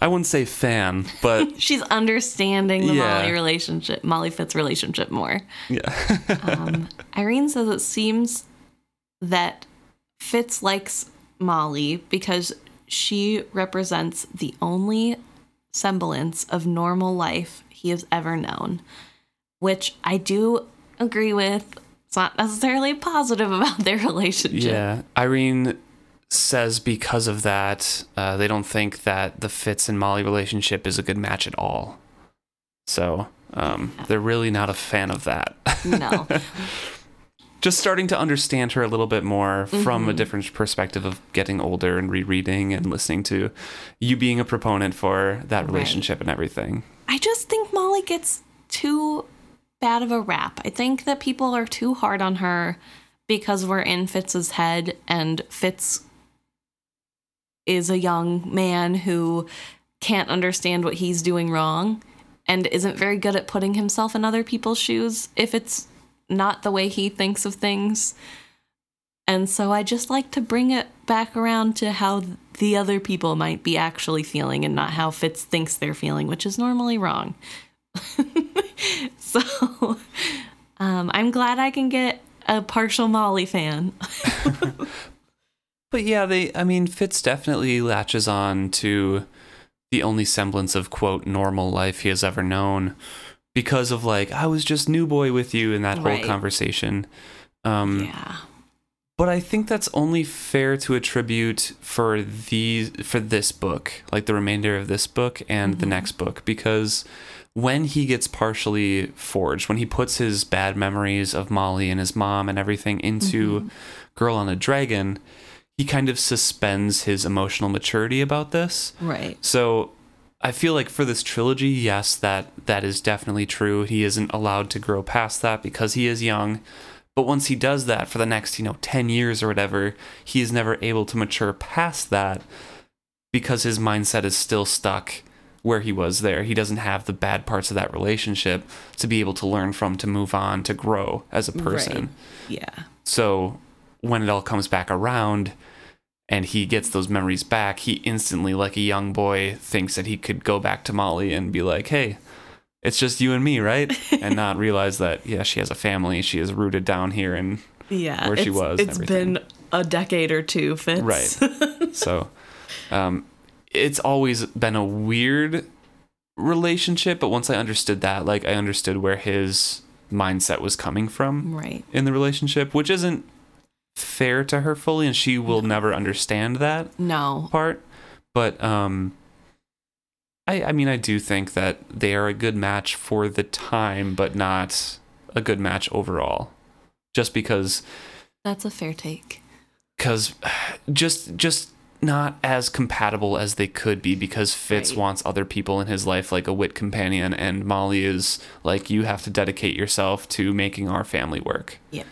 [SPEAKER 1] I wouldn't say fan, but
[SPEAKER 2] She's understanding the
[SPEAKER 1] Yeah.
[SPEAKER 2] Molly relationship, Molly Fitz relationship more.
[SPEAKER 1] yeah.
[SPEAKER 2] Um, Irene says it seems that Fitz likes Molly because she represents the only semblance of normal life he has ever known, which I do agree with. It's not necessarily positive about their relationship.
[SPEAKER 1] Yeah, Irene says because of that, uh, they don't think that the Fitz and Molly relationship is a good match at all. So um, they're really not a fan of that.
[SPEAKER 2] No.
[SPEAKER 1] Just starting to understand her a little bit more from a
[SPEAKER 2] Mhm.
[SPEAKER 1] different perspective of getting older and rereading and listening to you being a proponent for that
[SPEAKER 2] Right.
[SPEAKER 1] relationship and everything.
[SPEAKER 2] I just think Molly gets too bad of a rap. I think that people are too hard on her because we're in Fitz's head and Fitz is a young man who can't understand what he's doing wrong and isn't very good at putting himself in other people's shoes if it's not the way he thinks of things. And so I just like to bring it back around to how the other people might be actually feeling and not how Fitz thinks they're feeling, which is normally wrong. so um, I'm glad I can get a partial Molly fan.
[SPEAKER 1] But yeah, they I mean Fitz definitely latches on to the only semblance of quote normal life he has ever known. because of like I was just new boy with you in that whole conversation. Um,
[SPEAKER 2] yeah.
[SPEAKER 1] but I think that's only fair to attribute for these for this book, like the remainder of this book and the next book, because when he gets partially forged, when he puts his bad memories of Molly and his mom and everything into mm-hmm. Girl on a Dragon, he kind of suspends his emotional maturity about this.
[SPEAKER 2] Right.
[SPEAKER 1] So I feel like for this trilogy, yes, that that is definitely true. He isn't allowed to grow past that because he is young. But once he does that for the next, you know, 10 years or whatever, he is never able to mature past that because his mindset is still stuck where he was there. He doesn't have the bad parts of that relationship to be able to learn from, to move on, to grow as a person.
[SPEAKER 2] Right. Yeah.
[SPEAKER 1] So when it all comes back around and he gets those memories back, he instantly, like a young boy, thinks that he could go back to Molly and be like, hey, it's just you and me, right? and not realize that, yeah, she has a family. She is rooted down here. And
[SPEAKER 2] Yeah.
[SPEAKER 1] Where she was
[SPEAKER 2] It's
[SPEAKER 1] everything.
[SPEAKER 2] been a decade or two, Fitz.
[SPEAKER 1] Right. so um, it's always been a weird relationship. But once I understood that, like, I understood where his mindset was coming from.
[SPEAKER 2] right.
[SPEAKER 1] in the relationship, which isn't fair to her fully, and she will never understand that
[SPEAKER 2] No.
[SPEAKER 1] part. But um, I I mean I do think that they are a good match for the time, but not a good match overall. Just because,
[SPEAKER 2] That's a fair take.
[SPEAKER 1] because just just not as compatible as they could be because Fitz
[SPEAKER 2] Right.
[SPEAKER 1] wants other people in his life like a wit companion and Molly is like you have to dedicate yourself to making our family work.
[SPEAKER 2] Yeah.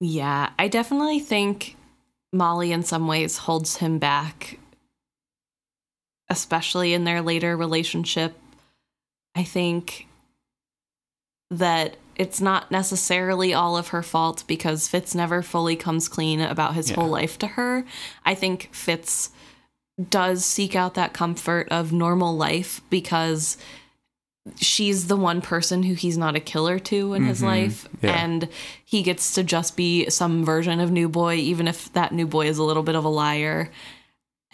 [SPEAKER 2] Yeah, I definitely think Molly in some ways holds him back, especially in their later relationship. I think that it's not necessarily all of her fault because Fitz never fully comes clean about his
[SPEAKER 1] Yeah.
[SPEAKER 2] whole life to her. I think Fitz does seek out that comfort of normal life because she's the one person who he's not a killer to in his
[SPEAKER 1] Mhm.
[SPEAKER 2] life
[SPEAKER 1] Yeah.
[SPEAKER 2] and he gets to just be some version of new boy even if that new boy is a little bit of a liar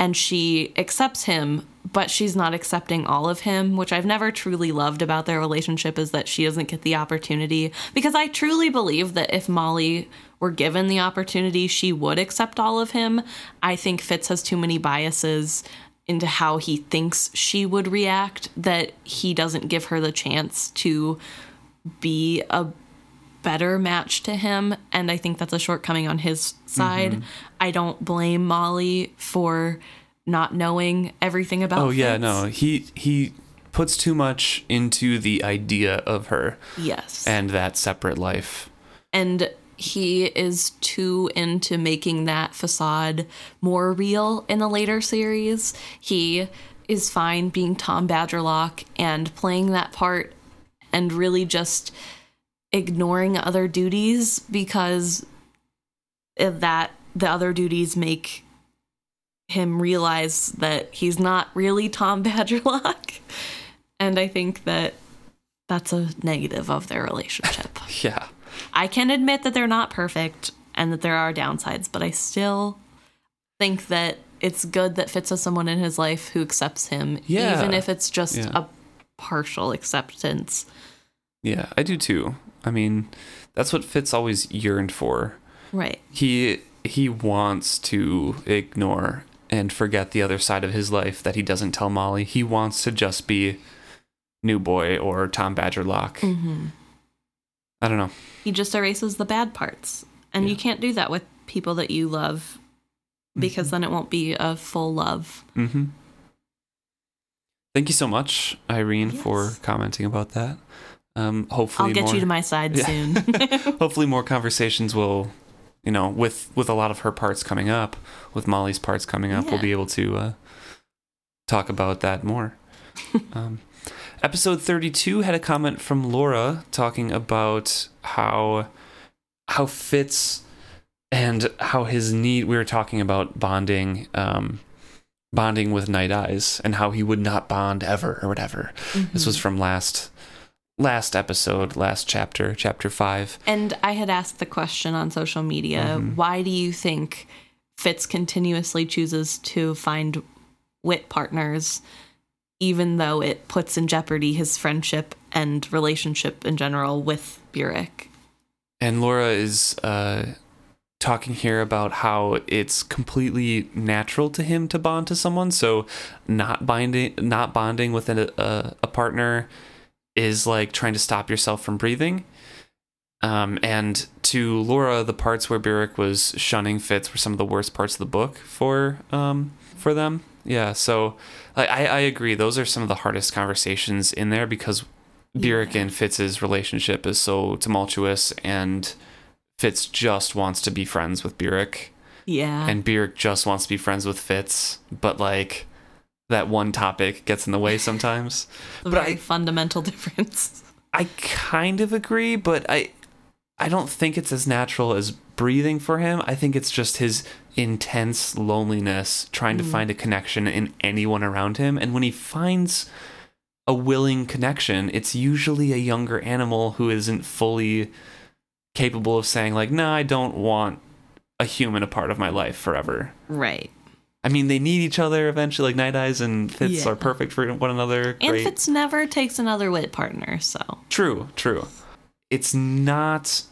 [SPEAKER 2] and she accepts him but she's not accepting all of him which i've never truly loved about their relationship is that she doesn't get the opportunity. Because i truly believe that if molly were given the opportunity she would accept all of him. I think fitz has too many biases into how he thinks she would react that he doesn't give her the chance to be a better match to him. And i think that's a shortcoming on his side
[SPEAKER 1] Mm-hmm.
[SPEAKER 2] i don't blame molly for not knowing everything about
[SPEAKER 1] Oh yeah,
[SPEAKER 2] Fitz.
[SPEAKER 1] no. He he puts too much into the idea of her
[SPEAKER 2] yes
[SPEAKER 1] and that separate life.
[SPEAKER 2] and he is too into making that facade more real in the later series. He is fine being Tom Badgerlock and playing that part and really just ignoring other duties because Uh, that the other duties make him realize that he's not really Tom Badgerlock. And I think that that's a negative of their relationship.
[SPEAKER 1] Yeah.
[SPEAKER 2] I can admit that they're not perfect and that there are downsides, but I still think that it's good that Fitz has someone in his life who accepts him,
[SPEAKER 1] Yeah.
[SPEAKER 2] even if it's just
[SPEAKER 1] Yeah.
[SPEAKER 2] a partial acceptance.
[SPEAKER 1] Yeah, I do too. I mean, that's what Fitz always yearned for.
[SPEAKER 2] Right.
[SPEAKER 1] He he wants to ignore and forget the other side of his life that he doesn't tell Molly. He wants to just be New Boy or Tom Badgerlock.
[SPEAKER 2] hmm
[SPEAKER 1] I don't know.
[SPEAKER 2] He just erases the bad parts. And you can't do that with people that you love because then it won't be a full love.
[SPEAKER 1] Mm-hmm. Thank you so much, Irene, for commenting about that. Um, hopefully,
[SPEAKER 2] I'll get
[SPEAKER 1] more,
[SPEAKER 2] you to my side
[SPEAKER 1] Yeah.
[SPEAKER 2] soon.
[SPEAKER 1] hopefully more conversations will, you know, with with a lot of her parts coming up, with Molly's parts coming up, we'll be able to uh, talk about that more. um, episode thirty two had a comment from Laura talking about how how Fitz and how his need. We were talking about bonding. Um, bonding with Nighteyes and how he would not bond ever or whatever this was from last last episode last chapter chapter five
[SPEAKER 2] And I had asked the question on social media
[SPEAKER 1] Mhm.
[SPEAKER 2] why do you think Fitz continuously chooses to find wit partners, even though it puts in jeopardy his friendship and relationship in general with Burrich.
[SPEAKER 1] And Laura is uh, talking here about how it's completely natural to him to bond to someone. So not binding, not bonding with a, a, a partner is like trying to stop yourself from breathing. Um, and to Laura, the parts where Burrich was shunning Fitz were some of the worst parts of the book for um, for them. Yeah, so I, I agree. Those are some of the hardest conversations in there because
[SPEAKER 2] Yeah.
[SPEAKER 1] and Fitz's relationship is so tumultuous, and Fitz just wants to be friends with Burrich,
[SPEAKER 2] Yeah.
[SPEAKER 1] and Burrich just wants to be friends with Fitz, but like that one topic gets in the way sometimes. but I-
[SPEAKER 2] fundamental difference.
[SPEAKER 1] I kind of agree, but I I don't think it's as natural as breathing for him. I think it's just his intense loneliness trying to mm. find a connection in anyone around him and when he finds a willing connection, it's usually a younger animal who isn't fully capable of saying like, "No, I don't want a human a part of my life forever."
[SPEAKER 2] Right.
[SPEAKER 1] I mean, they need each other eventually. Like Nighteyes and Fitz
[SPEAKER 2] Yeah.
[SPEAKER 1] are perfect for one another.
[SPEAKER 2] And
[SPEAKER 1] Great.
[SPEAKER 2] Fitz never takes another wit partner, so
[SPEAKER 1] True, true. It's not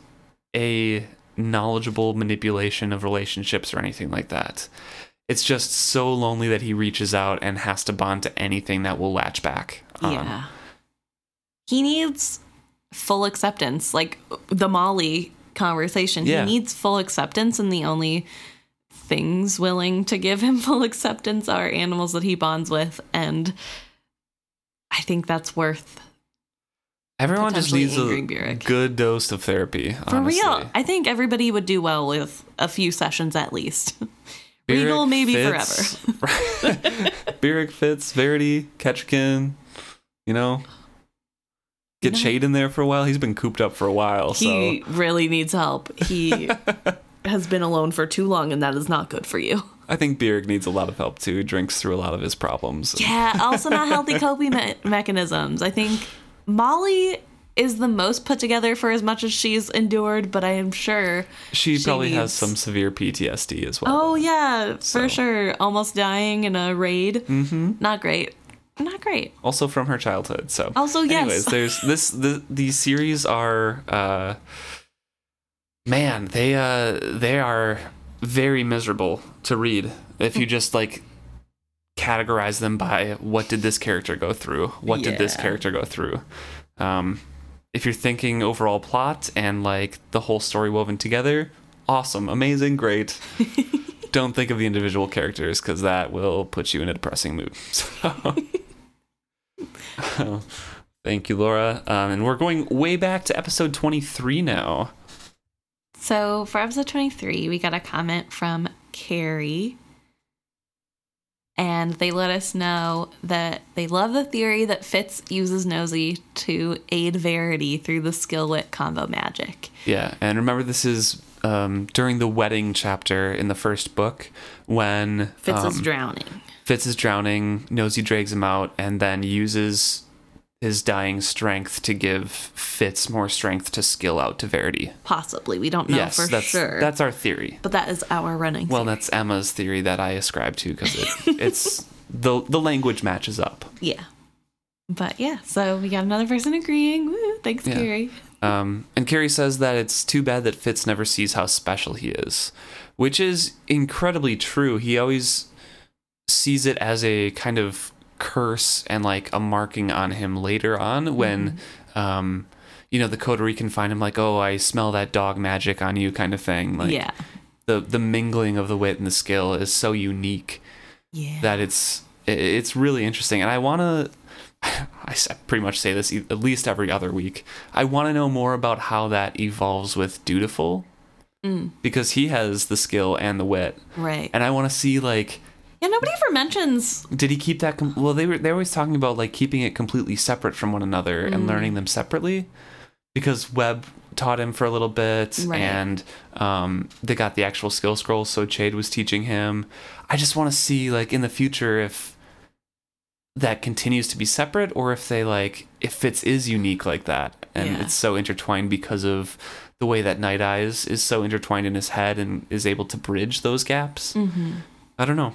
[SPEAKER 1] a knowledgeable manipulation of relationships or anything like that. It's just so lonely that he reaches out and has to bond to anything that will latch back. on.
[SPEAKER 2] yeah. He needs full acceptance, like the Molly conversation.
[SPEAKER 1] Yeah.
[SPEAKER 2] He needs full acceptance, and the only things willing to give him full acceptance are animals that he bonds with, and I think that's worth
[SPEAKER 1] Everyone just needs a
[SPEAKER 2] Burrich.
[SPEAKER 1] good dose of therapy.
[SPEAKER 2] for
[SPEAKER 1] honestly.
[SPEAKER 2] real. I think everybody would do well with a few sessions at least. Regal
[SPEAKER 1] Burrich
[SPEAKER 2] maybe
[SPEAKER 1] forever. Burrich Fitz, Verity, Kettricken, you know. Get
[SPEAKER 2] know-
[SPEAKER 1] Chade in there for a while. He's been cooped up for a while, so
[SPEAKER 2] He really needs help. He has been alone for too long, and that is not good for you.
[SPEAKER 1] I think Burrich needs a lot of help too. He drinks through a lot of his problems.
[SPEAKER 2] Yeah, also not healthy coping me- mechanisms. I think Molly is the most put together for as much as she's endured, but I am sure.
[SPEAKER 1] She,
[SPEAKER 2] She
[SPEAKER 1] probably has some severe PTSD as well.
[SPEAKER 2] Oh yeah,
[SPEAKER 1] So-
[SPEAKER 2] for sure. Almost dying in a raid.
[SPEAKER 1] Mm-hmm.
[SPEAKER 2] Not great. Not great.
[SPEAKER 1] Also from her childhood. So
[SPEAKER 2] Also, yes.
[SPEAKER 1] anyways, there's this the these series are uh man, they uh they are very miserable to read if you just like categorize them by what did this character go through? What did this character go through? Um if you're thinking overall plot and like the whole story woven together, awesome, amazing, great. Don't think of the individual characters because that will put you in a depressing mood. So, thank you, Laura. Um, and we're going way back to episode 23 now.
[SPEAKER 2] So for episode 23, we got a comment from Carrie. And they let us know that they love the theory that Fitz uses Nosy to aid Verity through the skill wit combo magic.
[SPEAKER 1] Yeah, and remember, this is um, during the wedding chapter in the first book when
[SPEAKER 2] Fitz is
[SPEAKER 1] um,
[SPEAKER 2] drowning.
[SPEAKER 1] Fitz is drowning. Nosy drags him out and then uses his dying strength to give Fitz more strength to skill out to Verity.
[SPEAKER 2] Possibly. We don't know
[SPEAKER 1] yes,
[SPEAKER 2] for
[SPEAKER 1] that's
[SPEAKER 2] sure.
[SPEAKER 1] that's our theory.
[SPEAKER 2] but that is our running.
[SPEAKER 1] Well,
[SPEAKER 2] theory.
[SPEAKER 1] that's Emma's theory that I ascribe to because it, it's the the language matches up.
[SPEAKER 2] yeah. But yeah, so we got another person agreeing. Woo, thanks,
[SPEAKER 1] Yeah.
[SPEAKER 2] Carrie.
[SPEAKER 1] Um, and Carrie says that it's too bad that Fitz never sees how special he is, which is incredibly true. He always sees it as a kind of curse and like a marking on him later on when, um, you know, the Coterie can find him like, oh, I smell that dog magic on you kind of thing. Like
[SPEAKER 2] yeah.
[SPEAKER 1] the the mingling of the wit and the skill is so unique
[SPEAKER 2] Yeah.
[SPEAKER 1] that it's it's really interesting and i want to I pretty much say this at least every other week i want to know more about how that evolves with dutiful
[SPEAKER 2] Mm,
[SPEAKER 1] because he has the skill and the wit
[SPEAKER 2] right.
[SPEAKER 1] and i want to see like
[SPEAKER 2] Yeah, nobody ever mentions
[SPEAKER 1] did he keep that com- well they were they're always talking about like keeping it completely separate from one another and
[SPEAKER 2] Mm.
[SPEAKER 1] learning them separately because webb taught him for a little bit
[SPEAKER 2] Right.
[SPEAKER 1] and um, they got the actual skill scrolls so chade was teaching him i just want to see like in the future if that continues to be separate or if they like if fitz is unique like that and
[SPEAKER 2] Yeah.
[SPEAKER 1] it's so intertwined because of the way that Nighteyes is so intertwined in his head and is able to bridge those gaps
[SPEAKER 2] hmm
[SPEAKER 1] i don't know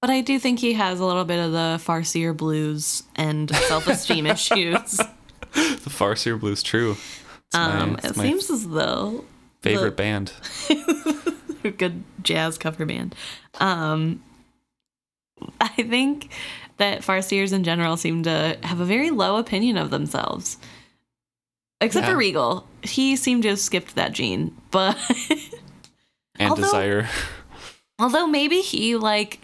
[SPEAKER 2] But I do think he has a little bit of the Farseer blues and self esteem issues.
[SPEAKER 1] The Farseer Blues, true. It's my-
[SPEAKER 2] Um,
[SPEAKER 1] it's
[SPEAKER 2] it seems as though
[SPEAKER 1] favorite band.
[SPEAKER 2] good jazz cover band. Um, I think that farseers in general seem to have a very low opinion of themselves. Except
[SPEAKER 1] Yeah.
[SPEAKER 2] for Regal. He seemed to have skipped that gene. But
[SPEAKER 1] And
[SPEAKER 2] Although-
[SPEAKER 1] Desire.
[SPEAKER 2] although maybe he, like,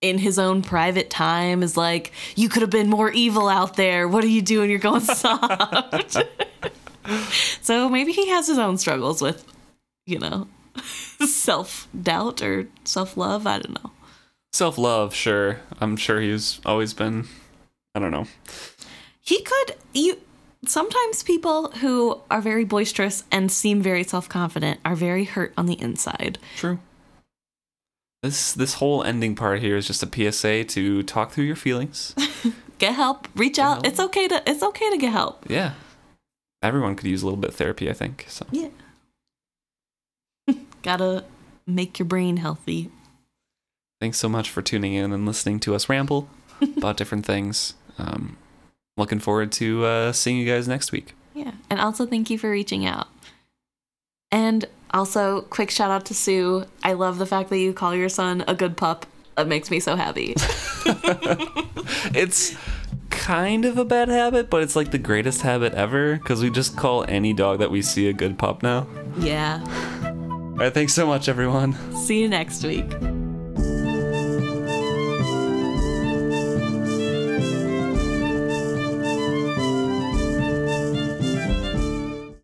[SPEAKER 2] in his own private time is like, you could have been more evil out there. What are you doing? You're going soft. so maybe he has his own struggles with, you know, self doubt or self love. I don't know.
[SPEAKER 1] Self love, sure. I'm sure he's always been. I don't know.
[SPEAKER 2] He could you sometimes people who are very boisterous and seem very self-confident are very hurt on the inside.
[SPEAKER 1] True. This this whole ending part here is just a PSA to talk through your feelings.
[SPEAKER 2] Get help, reach out.
[SPEAKER 1] help.
[SPEAKER 2] It's okay to it's okay to get help.
[SPEAKER 1] Yeah. Everyone could use a little bit of therapy, I think. So
[SPEAKER 2] Yeah. Got to make your brain healthy.
[SPEAKER 1] thanks so much for tuning in and listening to us ramble about different things. Um, looking forward to uh, seeing you guys next week.
[SPEAKER 2] Yeah. And also thank you for reaching out. And also quick shout out to Sue. I love the fact that you call your son a good pup. That makes me so happy.
[SPEAKER 1] It's kind of a bad habit, but it's like the greatest habit ever because we just call any dog that we see a good pup now.
[SPEAKER 2] yeah.
[SPEAKER 1] All right, thanks so much, everyone.
[SPEAKER 2] See you next week.